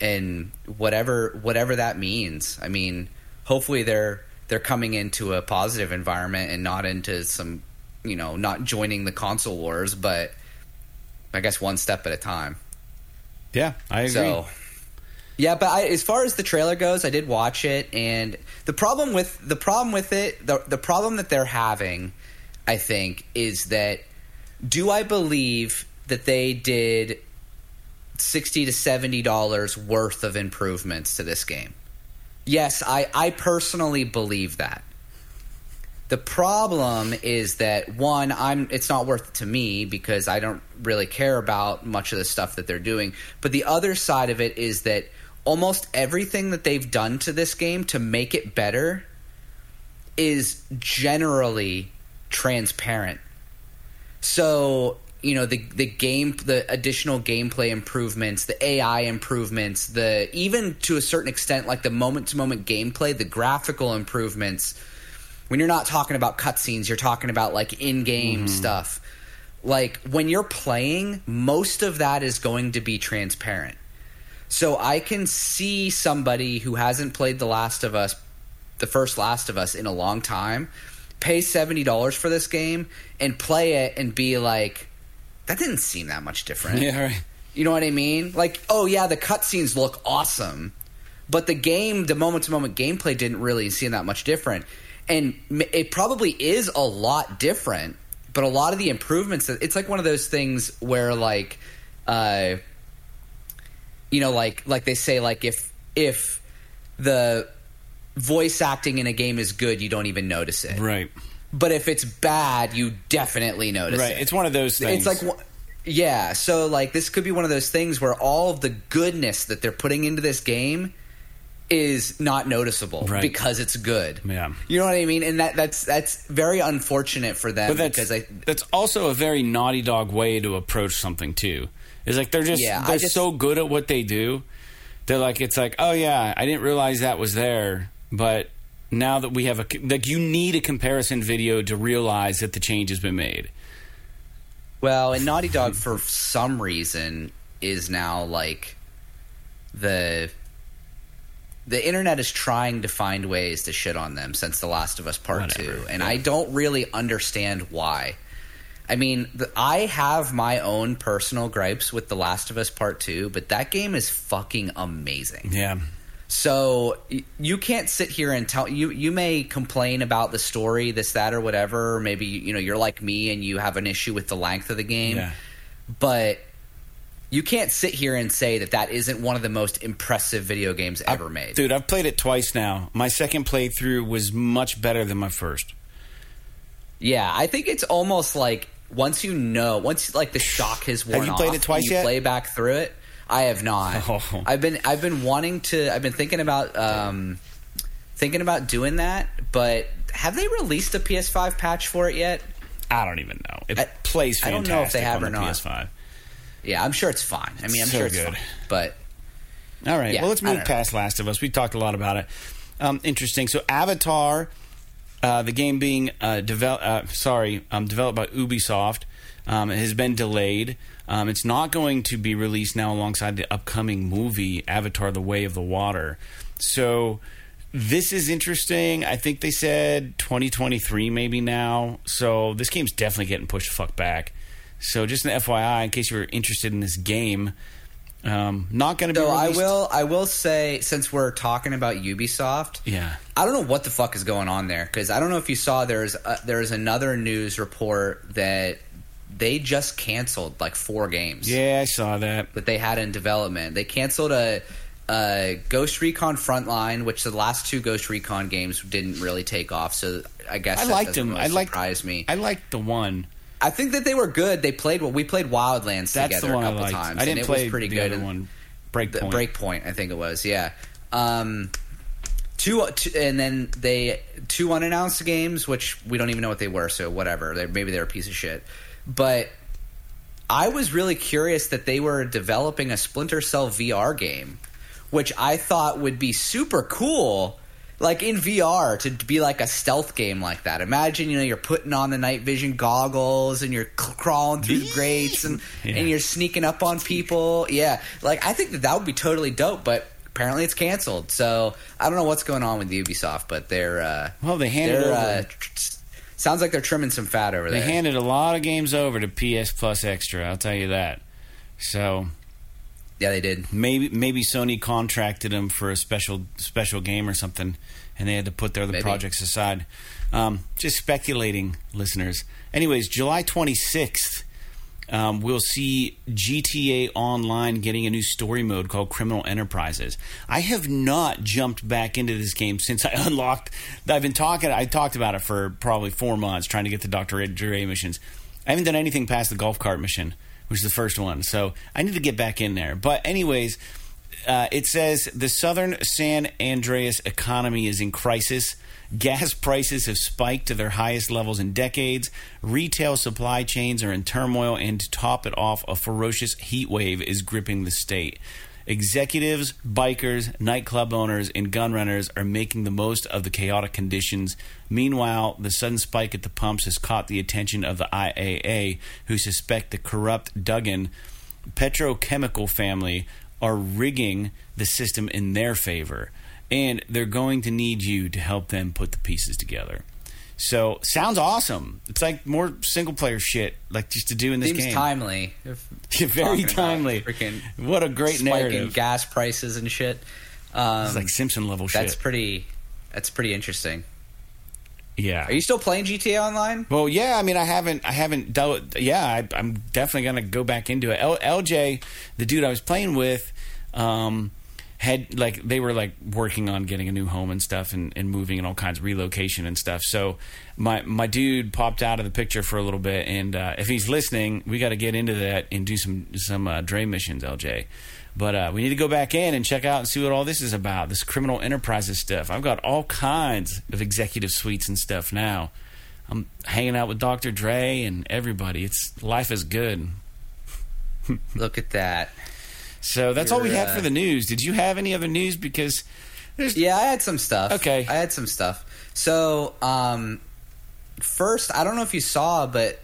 and whatever whatever that means. I mean, hopefully they're they're coming into a positive environment and not into some you know not joining the console wars, but I guess one step at a time. Yeah, I agree. So, yeah, but I, as far as the trailer goes, I did watch it, and the problem with the problem with it, the the problem that they're having, I think, is that do I believe that they did sixty to seventy dollars worth of improvements to this game? Yes, I I personally believe that. The problem is that one, I'm it's not worth it to me because I don't really care about much of the stuff that they're doing. But the other side of it is that almost everything that they've done to this game to make it better is generally transparent. So you know the the game the additional gameplay improvements the ai improvements the even to a certain extent like the moment to moment gameplay the graphical improvements. When you're not talking about cutscenes you're talking about like in-game mm-hmm. stuff. Like when you're playing most of that is going to be transparent. So i can see somebody who hasn't played the last of us the first last of us in a long time pay $70 for this game and play it and be like that didn't seem that much different. Yeah, right. You know what I mean? Like, oh yeah, the cutscenes look awesome, but the game, the moment to moment gameplay didn't really seem that much different. And it probably is a lot different, but a lot of the improvements, it's like one of those things where like, uh, you know, like like they say, like if if the voice acting in a game is good, you don't even notice it. Right. But if it's bad, you definitely notice Right. it. It's one of those things. It's like, yeah. So like, this could be one of those things where all of the goodness that they're putting into this game is not noticeable Right. because it's good. Yeah. You know what I mean? And that that's that's very unfortunate for them But that's because I that's also a very Naughty Dog way to approach something too. It's like they're just Yeah, they're just- so good at what they do. They're like it's like oh yeah, I didn't realize that was there, but now that we have a like you need a comparison video to realize that the change has been made. well, and Naughty Dog for some reason is now like the the internet is trying to find ways to shit on them since The Last of Us Part Whatever. 2 and I don't really understand why. I mean, the, I have my own personal gripes with The Last of Us Part 2, but that game is fucking amazing. Yeah. So you can't sit here and tell you you may complain about the story, this, that, or whatever. Maybe you know you're like me and you have an issue with the length of the game, Yeah. but you can't sit here and say that that isn't one of the most impressive video games ever made. Dude, I've played it twice now. My second playthrough was much better than my first. Yeah, I think it's almost like once you know, once like the shock has worn you played off it twice you yet? play back through it. I have not. Oh. I've been I've been wanting to. I've been thinking about um, thinking about doing that, but have they released a PS5 patch for it yet? I don't even know. It I- plays I fantastic don't know if they have or not. PS5. Yeah, I'm sure it's fine. I mean, I'm So sure it's good. fine. But All right. Yeah, well, let's move past Last of Us. We talked a lot about it. Um, interesting. So, Avatar, uh, the game being uh, developed, uh, sorry, um, developed by Ubisoft, um, has been delayed. Um, it's not going to be released now alongside the upcoming movie Avatar: The Way of the Water. So. This is interesting. I think they said 2023 maybe now. So this game's definitely getting pushed the fuck back. So just an FYI, in case you were interested in this game, um, not going to be. though I will I will say since we're talking about Ubisoft, Yeah. I don't know what the fuck is going on there because I don't know if you saw there's a, there's another news report that they just canceled like four games. Yeah, I saw that. that they had in development. They canceled a, a Ghost Recon Frontline, which the last two Ghost Recon games didn't really take off. So I guess I that liked them. really I liked. surprise me. I liked the one. I think that they were good. They played well. We played Wildlands That's together a I couple liked. times. I didn't and it play was pretty the good. other one. Breakpoint. Breakpoint, I think it was. Yeah. Um, two, two, and then they two unannounced games, which we don't even know what they were. So whatever. They, maybe they're a piece of shit. But I was really curious that they were developing a Splinter Cell VR game, which I thought would be super cool. Like in VR to be like a stealth game like that. Imagine you know you're putting on the night vision goggles and you're crawling through the grates and Yeah. and you're sneaking up on people. Yeah, like I think that that would be totally dope. But apparently it's canceled. So I don't know what's going on with Ubisoft, but they're uh, Well, they handed they're, over. uh, sounds like they're trimming some fat over there. they handed a lot of games over to PS Plus Extra. I'll tell you that. So yeah, they did. maybe maybe Sony contracted them for a special special game or something, and they had to put their other Maybe. projects aside. Um, just speculating, listeners. Anyways, July twenty sixth. Um, we'll see GTA Online getting a new story mode called Criminal Enterprises. I have not jumped back into this game since I unlocked. I've been talking. I talked about it for probably four months, trying to get the Doctor Dre missions. I haven't done anything past the golf cart mission, which is the first one. So I need to get back in there. But anyways. Uh, it says the southern San Andreas economy is in crisis. Gas prices have spiked to their highest levels in decades. Retail supply chains are in turmoil, and to top it off, a ferocious heat wave is gripping the state. Executives, bikers, nightclub owners, and gun runners are making the most of the chaotic conditions. Meanwhile, the sudden spike at the pumps has caught the attention of the IAA, who suspect the corrupt Duggan petrochemical family are rigging the system in their favor. And they're going to need you to help them put the pieces together. So sounds awesome. It's like more single player shit, like just to do in this Seems game. timely. Very timely. freaking What a great spiking narrative. gas prices and shit. Um, It's like Simpson level shit. that's pretty. That's pretty interesting. yeah. Are you still playing GTA Online? Well, yeah. I mean, I haven't, I haven't dealt. Yeah, I, I'm definitely gonna go back into it. L, LJ, the dude I was playing with, um, had like they were like working on getting a new home and stuff, and, and moving and all kinds of relocation and stuff. So my my dude popped out of the picture for a little bit, and uh, if he's listening, we got to get into that and do some some uh, Dre missions, LJ. But uh, we need to go back in and check out and see what all this is about. This criminal enterprises stuff. I've got all kinds of executive suites and stuff now. I'm hanging out with Dr. Dre and everybody. It's life is good. Look at that. So that's all we had uh, for the news. Did you have any other news? Because there's Yeah, I had some stuff. Okay. I had some stuff. So, um, first, I don't know if you saw, but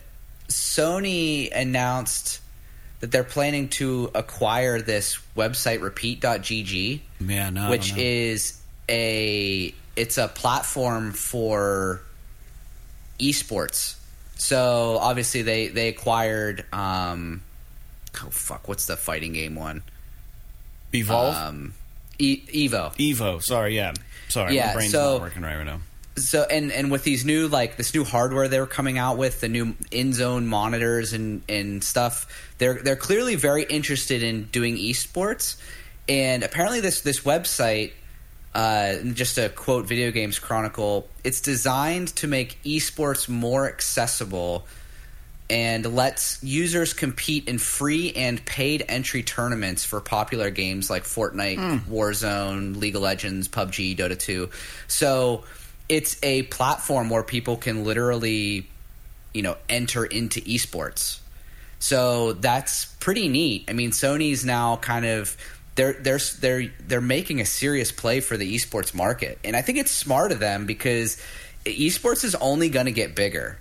Sony announced that they're planning to acquire this website repeat.gg, yeah, no, which is a it's a platform for esports. So obviously they they acquired um oh fuck what's the fighting game one Evolve, um e- Evo Evo. Sorry, yeah, sorry, Yeah, my brain's so- not working right right now. so and and with these new like this new hardware they were coming out with the new InZone monitors and and stuff they're they're clearly very interested in doing esports and apparently this this website uh, just to quote video games chronicle it's designed to make esports more accessible and lets users compete in free and paid entry tournaments for popular games like Fortnite, hmm. Warzone, League of Legends, PUBG, Dota 2. So it's a platform where people can literally, you know, enter into esports. So that's pretty neat. I mean, Sony's now kind of they're they're they're they're making a serious play for the esports market, and I think it's smart of them because esports is only going to get bigger.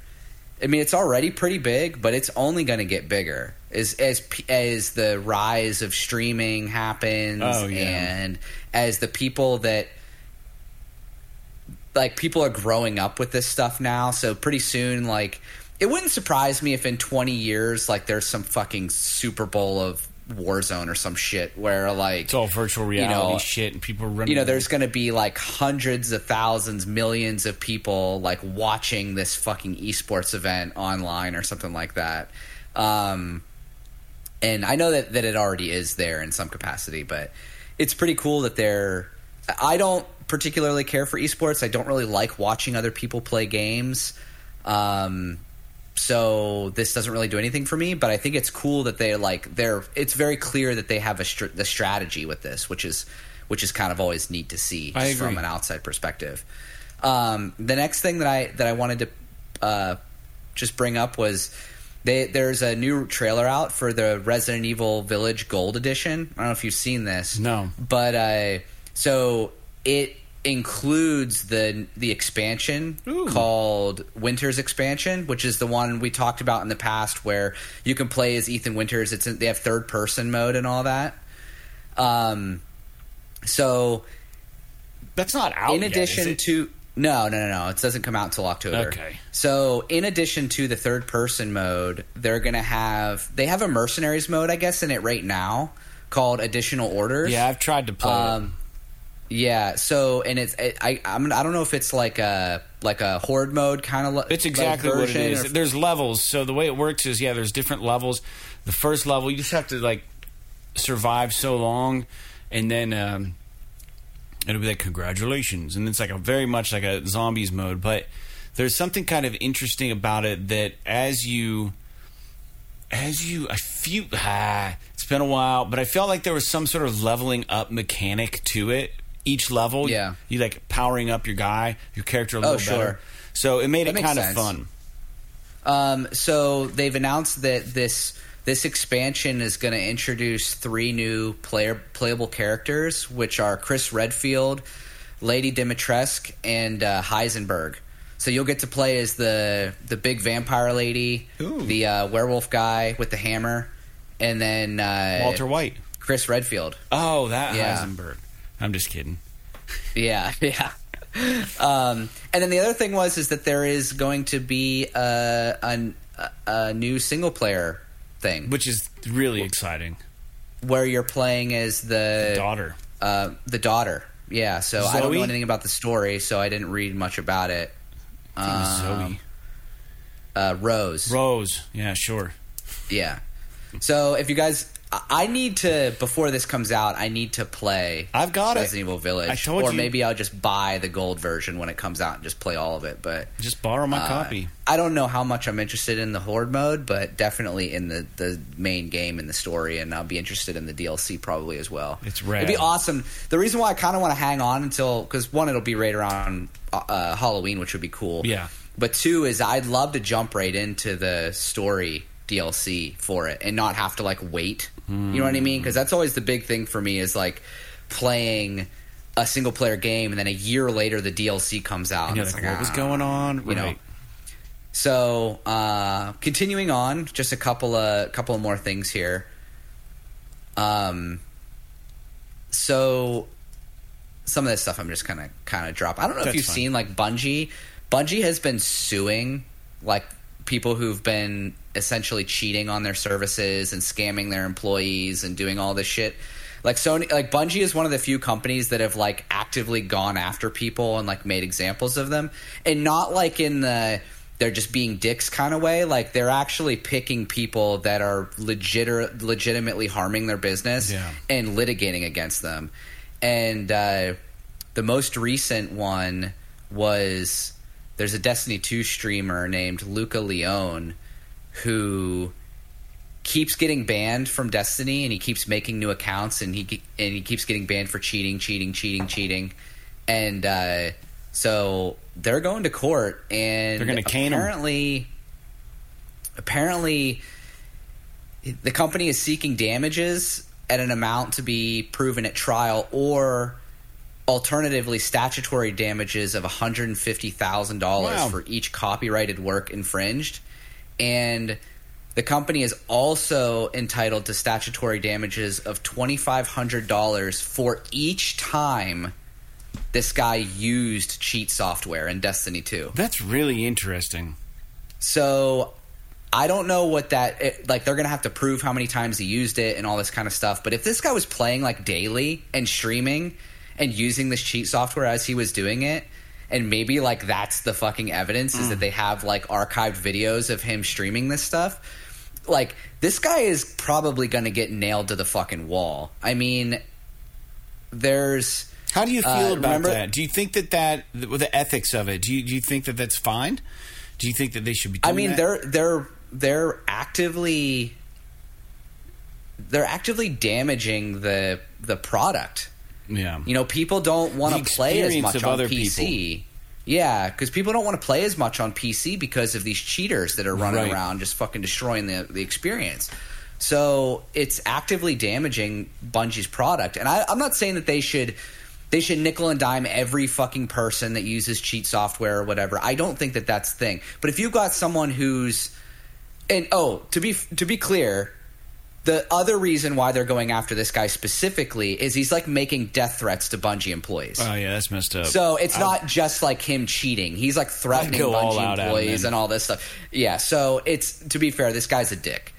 I mean, it's already pretty big, but it's only going to get bigger as as as the rise of streaming happens, Oh, yeah. and as the people that like people are growing up with this stuff now. So pretty soon, like it wouldn't surprise me if in twenty years, like there's some fucking Super Bowl of Warzone or some shit where like It's all virtual reality know, shit, and people running. you know there's going to be like hundreds of thousands millions of people like watching this fucking esports event online or something like that. Um and i know that that it already is there in some capacity but it's pretty cool that they're i don't particularly care for esports. I don't really like watching other people play games. Um so this doesn't really do anything for me but i think it's cool that they like they're it's very clear that they have a str- the strategy with this which is which is kind of always neat to see from an outside perspective um, the next thing that i that i wanted to uh, just bring up was they, there's a new trailer out for the Resident Evil Village Gold Edition. I don't know if you've seen this. No. But uh, so it includes the the expansion Ooh. called Winter's Expansion, which is the one we talked about in the past, where you can play as Ethan Winters. It's in, they have third person mode and all that. Um, so That's not out. in yet, addition to no no no no it doesn't come out until october Okay. so in addition to the third person mode they're gonna have they have a mercenaries mode i guess in it right now called additional orders yeah, I've tried to play. it. Yeah. So and it's it, I I'm, I don't know if it's like a like a horde mode kind of. It's exactly what it is. There's levels. So the way it works is yeah, there's different levels. The first level you just have to like survive so long, and then um, it'll be like congratulations, and it's like a very much like a zombies mode. But there's something kind of interesting about it that as you as you I feel ah, it's been a while, but I felt like there was some sort of leveling up mechanic to it. Each level, Yeah. you, like powering up your guy, your character a little Oh, sure. better. So it made That it kind of fun. Um, so they've announced that this this expansion is going to introduce three new player playable characters, which are Chris Redfield, Lady Dimitrescu, and uh, Heisenberg. So you'll get to play as the the big vampire lady, Ooh. the uh, werewolf guy with the hammer, and then uh, Walter White. Chris Redfield. Oh, that Yeah. Heisenberg. I'm just kidding. Yeah, yeah. Um, and then the other thing was is that there is going to be a, a, a new single player thing Which is really exciting. where you're playing as the Daughter. uh, the daughter. Yeah, so I don't know anything about the story, so I didn't read much about it. I think it was Um, Zoe. Uh, Rose. Rose. Yeah, sure. Yeah. So if you guys, I- need to before this comes out, I need to play. I've got it. Resident Evil Village. I told or you. maybe I'll just buy the gold version when it comes out and just play all of it. But Just borrow my Uh, copy. I don't know how much I'm interested in the horde mode, but definitely in the, the main game and the story, and I'll be interested in the DLC probably as well. It's rad. It'd be awesome. The reason why I kind of want to hang on until because one, it'll be right around uh, uh, Halloween, which would be cool. Yeah. But two is I'd love to jump right into the story DLC for it and not have to like wait. You know what I mean? Because that's always the big thing for me is like playing a single player game and then a year later the DLC comes out. And you're it's like, what was ah. going on? you know. So, uh, continuing on, just a couple of couple of more things here. Um, so some of this stuff I'm just kind of kind of drop. I don't know if you've fine. seen like Bungie. Bungie has been suing like people who've been essentially cheating on their services and scamming their employees and doing all this shit. Like Sony, like Bungie is one of the few companies that have like actively gone after people and like made examples of them, and not like in the they're just being dicks kind of way. Like they're actually picking people that are legit legitimately harming their business Yeah. and litigating against them. And uh, the most recent one was there's a Destiny 2 streamer named Luca Leone who keeps getting banned from Destiny and he keeps making new accounts and he and he keeps getting banned for cheating, cheating, cheating, cheating. And uh, so they're going to court and They're gonna cane him. apparently apparently the company is seeking damages at an amount to be proven at trial or alternatively statutory damages of $150,000 Wow. for each copyrighted work infringed and the company is also entitled to statutory damages of $2500 for each time this guy used cheat software in Destiny 2. That's really interesting. So I don't know what that it, like. They're gonna have to prove how many times he used it and all this kind of stuff. But if this guy was playing like daily and streaming and using this cheat software as he was doing it, and maybe like that's the fucking evidence is that they have like archived videos of him streaming this stuff. Like this guy is probably gonna get nailed to the fucking wall. I mean, there's. How do you feel Uh, about remember- that? Do you think that that the ethics of it? Do you, do you think that that's fine? Do you think that they should be? Doing I mean, that? they're they're they're actively they're actively damaging the the product. Yeah. You know, people don't want to play as much of on other PC. Yeah, because people don't want to play as much on PC because of these cheaters that are running Right. around just fucking destroying the the experience. So it's actively damaging Bungie's product, and I, I'm not saying that they should they should nickel and dime every fucking person that uses cheat software or whatever. I don't think that that's the thing. But if you've got someone who's and oh, to be to be clear, the other reason why they're going after this guy specifically is he's like making death threats to Bungie employees. Oh yeah, that's messed up. So it's I- not just like him cheating. He's like threatening Bungie employees and all this stuff. Yeah. So it's to be fair, this guy's a dick.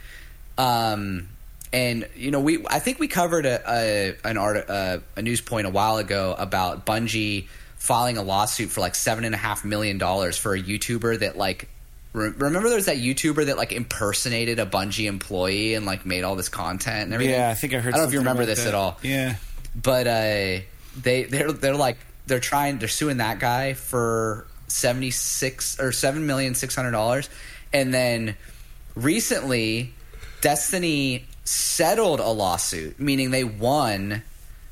Um, and you know, we I think we covered a a, an art, a, a news point a while ago about Bungie filing a lawsuit for like seven and a half million dollars for a YouTuber that like. Re- Remember, there's that YouTuber that like impersonated a Bungie employee and like made all this content and everything. Yeah, I think I heard. I don't know if you remember this that. at all Yeah. but uh, they they're they're like they're trying they're suing that guy for seventy six or seven million six hundred dollars, and then recently Destiny settled a lawsuit, meaning they won.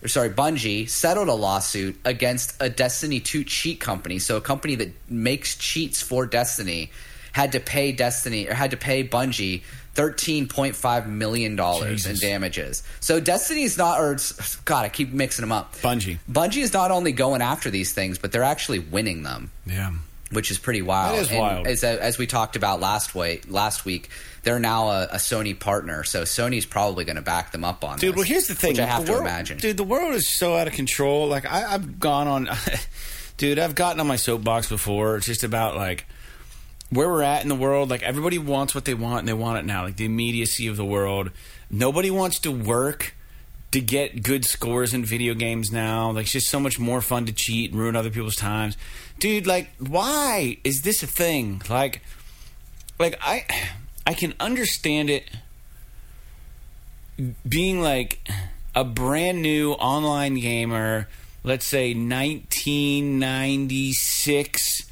Or sorry, Bungie settled a lawsuit against a Destiny 2 cheat company. So a company that makes cheats for Destiny had to pay Destiny or had to pay Bungie thirteen point five million dollars in damages. So Destiny's not or God, I keep mixing them up. Bungie. Bungie is not only going after these things, but they're actually winning them Yeah. which is pretty wild. That is And wild. As, as we talked about last week, last week, they're now a, a Sony partner, so Sony's probably going to back them up on Dude, this. well, here's the thing. which I have the to world, imagine. Dude, the world is so out of control. Like, I, I've gone on. dude, I've gotten on my soapbox before. It's just about, like, where we're at in the world. Like, everybody wants what they want, and they want it now. Like, the immediacy of the world. Nobody wants to work to get good scores in video games now. Like, it's just so much more fun to cheat and ruin other people's times. Dude, like, why is this a thing? Like, like I, I can understand it being like a brand new online gamer, let's say 1996,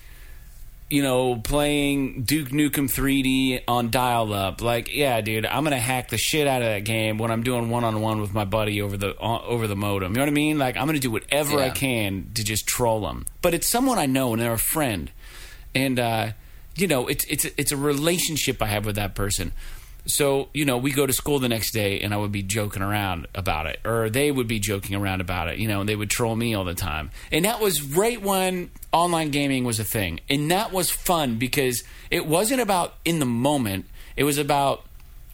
you know, playing Duke Nukem 3D on dial up. Like, yeah, dude, I'm gonna hack the shit out of that game when I'm doing one on one with my buddy over the uh, over the modem. You know what I mean? Like, I'm gonna do whatever I can to just troll them. But it's someone I know and they're a friend, and uh, you know, it's it's it's a relationship I have with that person. So, you know, we go to school the next day and I would be joking around about it. Or they would be joking around about it, you know, and they would troll me all the time. And that was right when online gaming was a thing. And that was fun because it wasn't about in the moment, it was about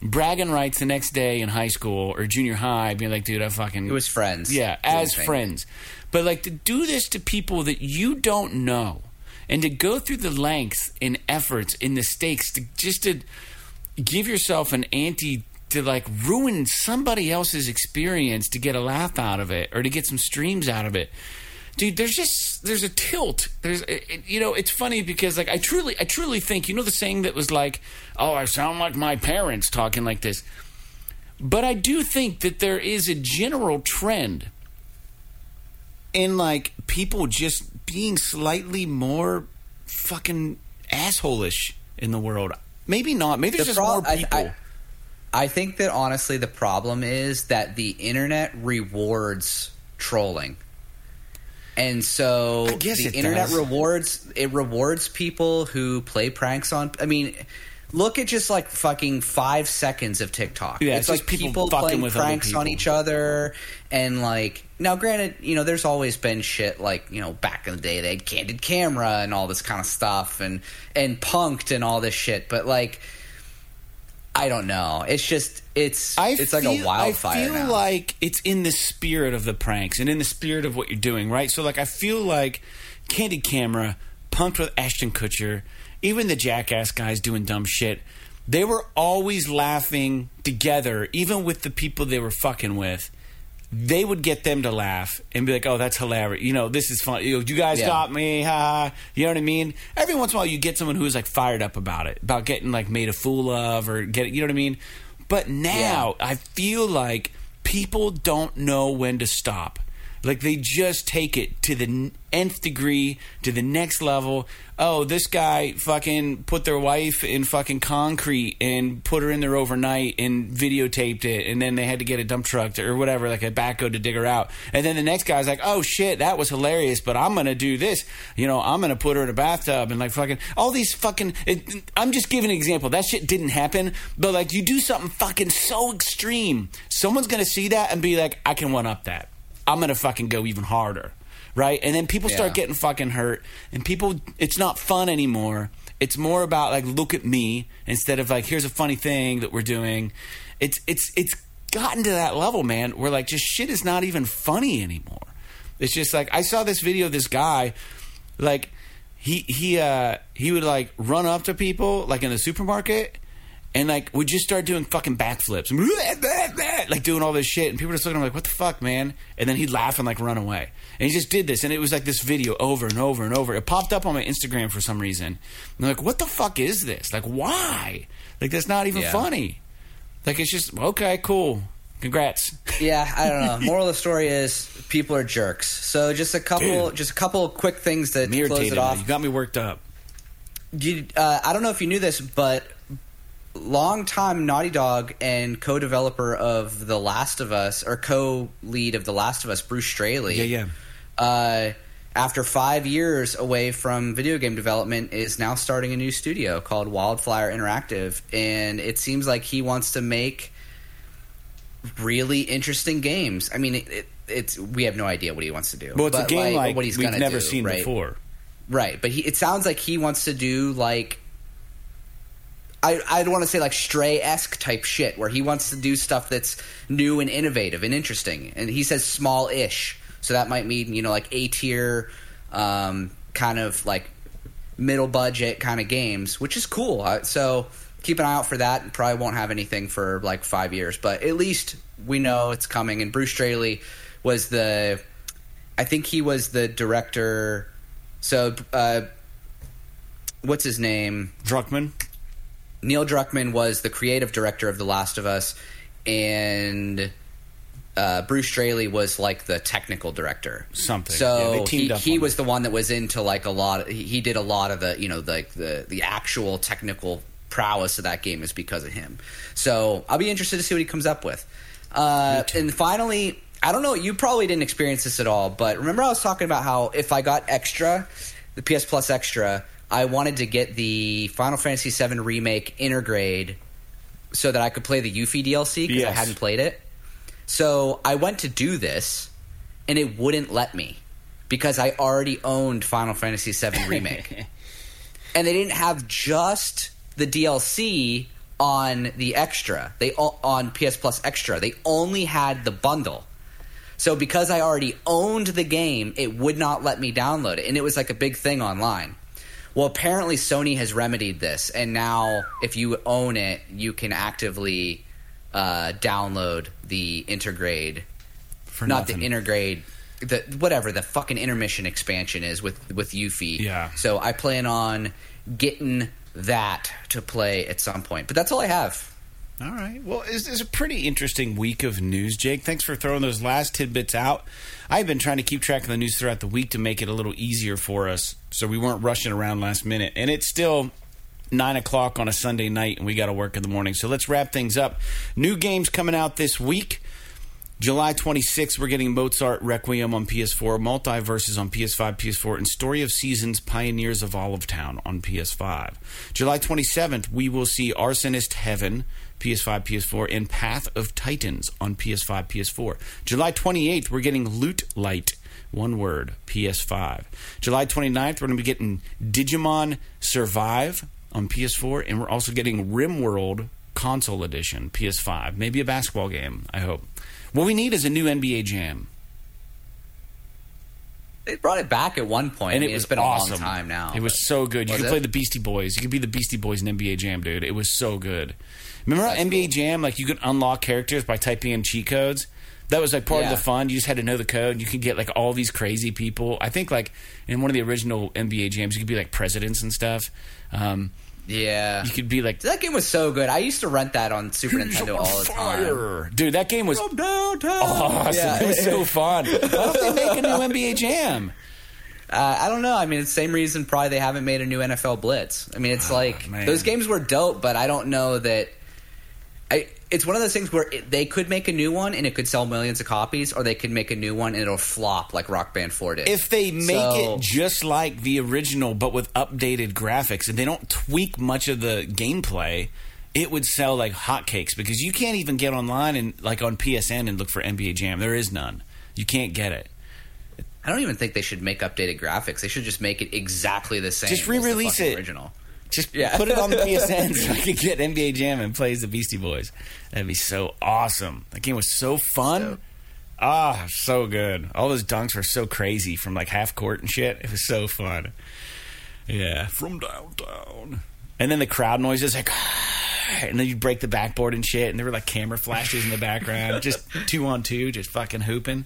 bragging rights the next day in high school or junior high, being like, dude, I fucking. it was friends. Yeah, as friends. But like to do this to people that you don't know and to go through the lengths and efforts and the stakes to just to give yourself an anti to like ruin somebody else's experience to get a laugh out of it or to get some streams out of it. Dude, there's just there's a tilt. There's it, you know, it's funny because like I truly I truly think you know the saying that was like, "Oh, I sound like my parents talking like this." But I do think that there is a general trend in like people just being slightly more fucking assholish in the world. Maybe not. Maybe there's The just pro- more I- people. I, I think that honestly, the problem is that the internet rewards trolling. And so I the internet does. rewards it rewards people who play pranks on I mean look at just like fucking five seconds of TikTok. Yeah, it's, it's like people people, fucking playing with other pranks on each other and like now granted, you know, there's always been shit like, you know, back in the day they had candid camera and all this kind of stuff and and punked and all this shit, but like I don't know. It's just it's I it's like a wildfire. I feel now. like it's in the spirit of the pranks and in the spirit of what you're doing, right? So, like, I feel like Candid Camera, Punk'd with Ashton Kutcher, even the Jackass guys doing dumb shit. They were always laughing together, even with the people they were fucking with. They would get them to laugh and be like, "Oh, that's hilarious! You know, this is fun. You, know, you guys Yeah. got me, ha!" ha." You know what I mean? Every once in a while, you get someone who's like fired up about it, about getting like made a fool of, or get you know what I mean. But now I feel like people don't know when to stop. Like they just take it to the nth degree, to the next level. Oh, this guy fucking put their wife in fucking concrete and put her in there overnight and videotaped it, and then they had to get a dump truck to, or whatever, like a backhoe to dig her out. And then the next guy's like, "Oh shit, that was hilarious," but I'm gonna do this. You know, I'm gonna put her in a bathtub and like fucking all these fucking. It, I'm just giving an example. That shit didn't happen, but like you do something fucking so extreme, someone's gonna see that and be like, "I can one up that." I'm gonna fucking go even harder, right? And then people start Yeah. getting fucking hurt, and people, it's not fun anymore. It's more about like, look at me instead of like, here's a funny thing that we're doing. It's it's it's gotten to that level, man, where like just shit is not even funny anymore. It's just like I saw this video of this guy, like he he uh he would like run up to people like in the supermarket and like would just start doing fucking backflips, like doing all this shit, and people were just looking at him like, "What the fuck, man?" And then he'd laugh and like run away, and he just did this, and it was like this video over and over and over. It popped up on my Instagram for some reason, and I'm like, "What the fuck is this? Like, why? Like, that's not even Yeah. funny. Like, it's just okay, cool, congrats." Yeah, I don't know. Moral of the story is people are jerks. So just a couple, Dude. just a couple quick things to close it off. You got me worked up. You, uh, I don't know if you knew this, but longtime Naughty Dog and co-developer of The Last of Us, or co-lead of The Last of Us, Bruce Straley. Yeah, yeah. Uh, after five years away from video game development, is now starting a new studio called Wildflower Interactive, and it seems like he wants to make really interesting games. I mean, it, it, it's we have no idea what he wants to do. Well, it's a game like, what he's we've never do, seen right? before. Right, but he, it sounds like he wants to do like I I'd want to say like Stray esque type shit, where he wants to do stuff that's new and innovative and interesting. And he says small ish, so that might mean you know like A tier, um, kind of like middle budget kind of games, which is cool. So keep an eye out for that. And probably won't have anything for like five years, but at least we know it's coming. And Bruce Straley was the, I think he was the director. So, uh, what's his name? Druckmann. Neil Druckmann was the creative director of The Last of Us, and uh, Bruce Straley was like the technical director. Something. So Yeah, he, he was the one that was into like a lot. Of, he, did a lot of the you know like the the actual technical prowess of that game is because of him. So I'll be interested to see what he comes up with. Uh, and finally, I don't know. You probably didn't experience this at all, but remember I was talking about how if I got extra, the PS Plus extra, I wanted to get the Final Fantasy VII remake intergrade so that I could play the Yuffie DLC because I hadn't played it. So I went to do this, and it wouldn't let me because I already owned Final Fantasy VII remake, and they didn't have just the DLC on the extra. They on PS Plus extra. They only had the bundle. So because I already owned the game, it would not let me download it, and it was like a big thing online. Well, apparently Sony has remedied this, and now if you own it, you can actively uh, download the intergrade, For not nothing. the intergrade, the whatever the fucking intermission expansion is with with Yuffie. Yeah. So I plan on getting that to play at some point, but that's all I have. All right. Well, it's, it's a pretty interesting week of news, Jake. Thanks for throwing those last tidbits out. I've been trying to keep track of the news throughout the week to make it a little easier for us so we weren't rushing around last minute. And it's still nine o'clock on a Sunday night, and we got to work in the morning. So let's wrap things up. New games coming out this week. July 26th, we're getting Mozart Requiem on PS4, MultiVersus on PS5, PS4, and Story of Seasons Pioneers of Olive Town on PS5. July 27th, we will see Arsonist Heaven, PS5, PS4, and Path of Titans on PS5, PS4. July 28th, we're getting Loot Light, one word, PS5. July 29th, we're going to be getting Digimon Survive on PS4, and we're also getting RimWorld Console Edition, PS5. Maybe a basketball game, I hope. What we need is a new NBA Jam. They brought it back at one point, And I it mean, was it's been awesome. a long time now. It was so good. You could it? play the Beastie Boys. You could be the Beastie Boys in NBA Jam, dude. It was so good. Remember how NBA cool. Jam, like you could unlock characters by typing in cheat codes? That was like part Yeah. of the fun. You just had to know the code. You could get like all these crazy people. I think like in one of the original NBA jams, you could be like presidents and stuff. Um, yeah. you could be like That game was so good. I used to rent that on Super Nintendo all the time. dude. That game was From downtown. awesome. Yeah. It was so fun. Why don't they make a new NBA Jam? Uh, I don't know. I mean, it's the same reason probably they haven't made a new NFL Blitz. I mean, it's like Ah, man. those games were dope, but I don't know that. I, it's one of those things where it, they could make a new one and it could sell millions of copies, or they could make a new one and it'll flop like Rock Band 4 did. If they make So- it just like the original, but with updated graphics, and they don't tweak much of the gameplay, it would sell like hotcakes because you can't even get online and like on PSN and look for NBA Jam. There is none. You can't get it. I don't even think they should make updated graphics. They should just make it exactly the same. Just re-release it. Original. Just Yeah. put it on the PSN so I can get NBA Jam and play as the Beastie Boys. That'd be so awesome. That game was so fun. Ah, so good. All those dunks were so crazy from like half court and shit. It was so fun. Yeah, from downtown. And then the crowd noises like and then you'd break the backboard and shit, and there were like camera flashes in the background, just two on two, just fucking hooping.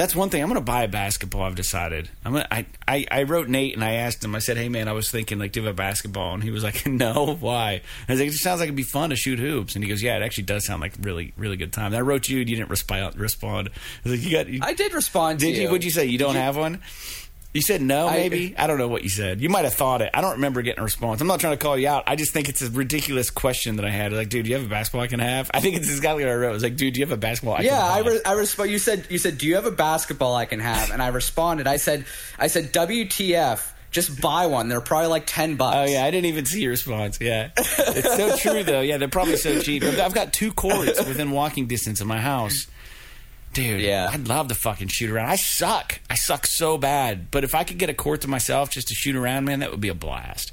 That's one thing. I'm gonna buy a basketball. I've decided. I'm gonna. I, I, I wrote Nate and I asked him. I said, "Hey man, I was thinking like, do you have a basketball?" And he was like, "No, why?" I was like, "It just sounds like it'd be fun to shoot hoops." And he goes, "Yeah, it actually does sound like really really good time." And I wrote you, and you didn't respond. Respond. I was like, "You got." You, I did respond. did to you? What'd you say? You don't have one? You said no, maybe. I, don't know what you said. You might have thought it. I don't remember getting a response. I'm not trying to call you out. I just think it's a ridiculous question that I had. Like, dude, do you have a basketball I can have? I think it's exactly what I wrote. It was like, dude, do you have a basketball I Yeah, can I have? re- I respond. You said you said, "Do you have a basketball I can have?" And I responded. I said, "I said WTF." Just buy one. They're probably like ten bucks. Oh yeah, I didn't even see your response. Yeah, it's so true though. Yeah, they're probably so cheap. I've I've got two courts within walking distance of my house. Dude, Yeah. I'd love to fucking shoot around. I suck. I suck so bad. But if I could get a court to myself just to shoot around, man, that would be a blast.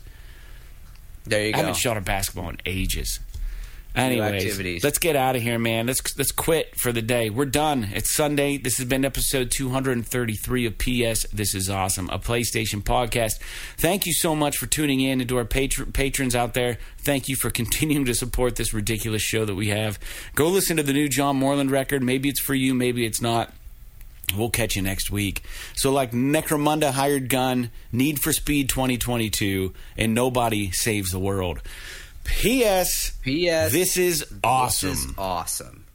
There you I go. I haven't shot a basketball in ages. Anyways, activities. let's get out of here, man. Let's let's quit for the day. We're done. It's Sunday. This has been episode 233 of PS. This is awesome, a PlayStation podcast. Thank you so much for tuning in and to our patr- patrons out there. Thank you for continuing to support this ridiculous show that we have. Go listen to the new John Moreland record. Maybe it's for you. Maybe it's not. We'll catch you next week. So, like Necromunda Hired Gun, Need for Speed 2022, and Nobody Saves the World. P.S. P.S. This is awesome. This is awesome.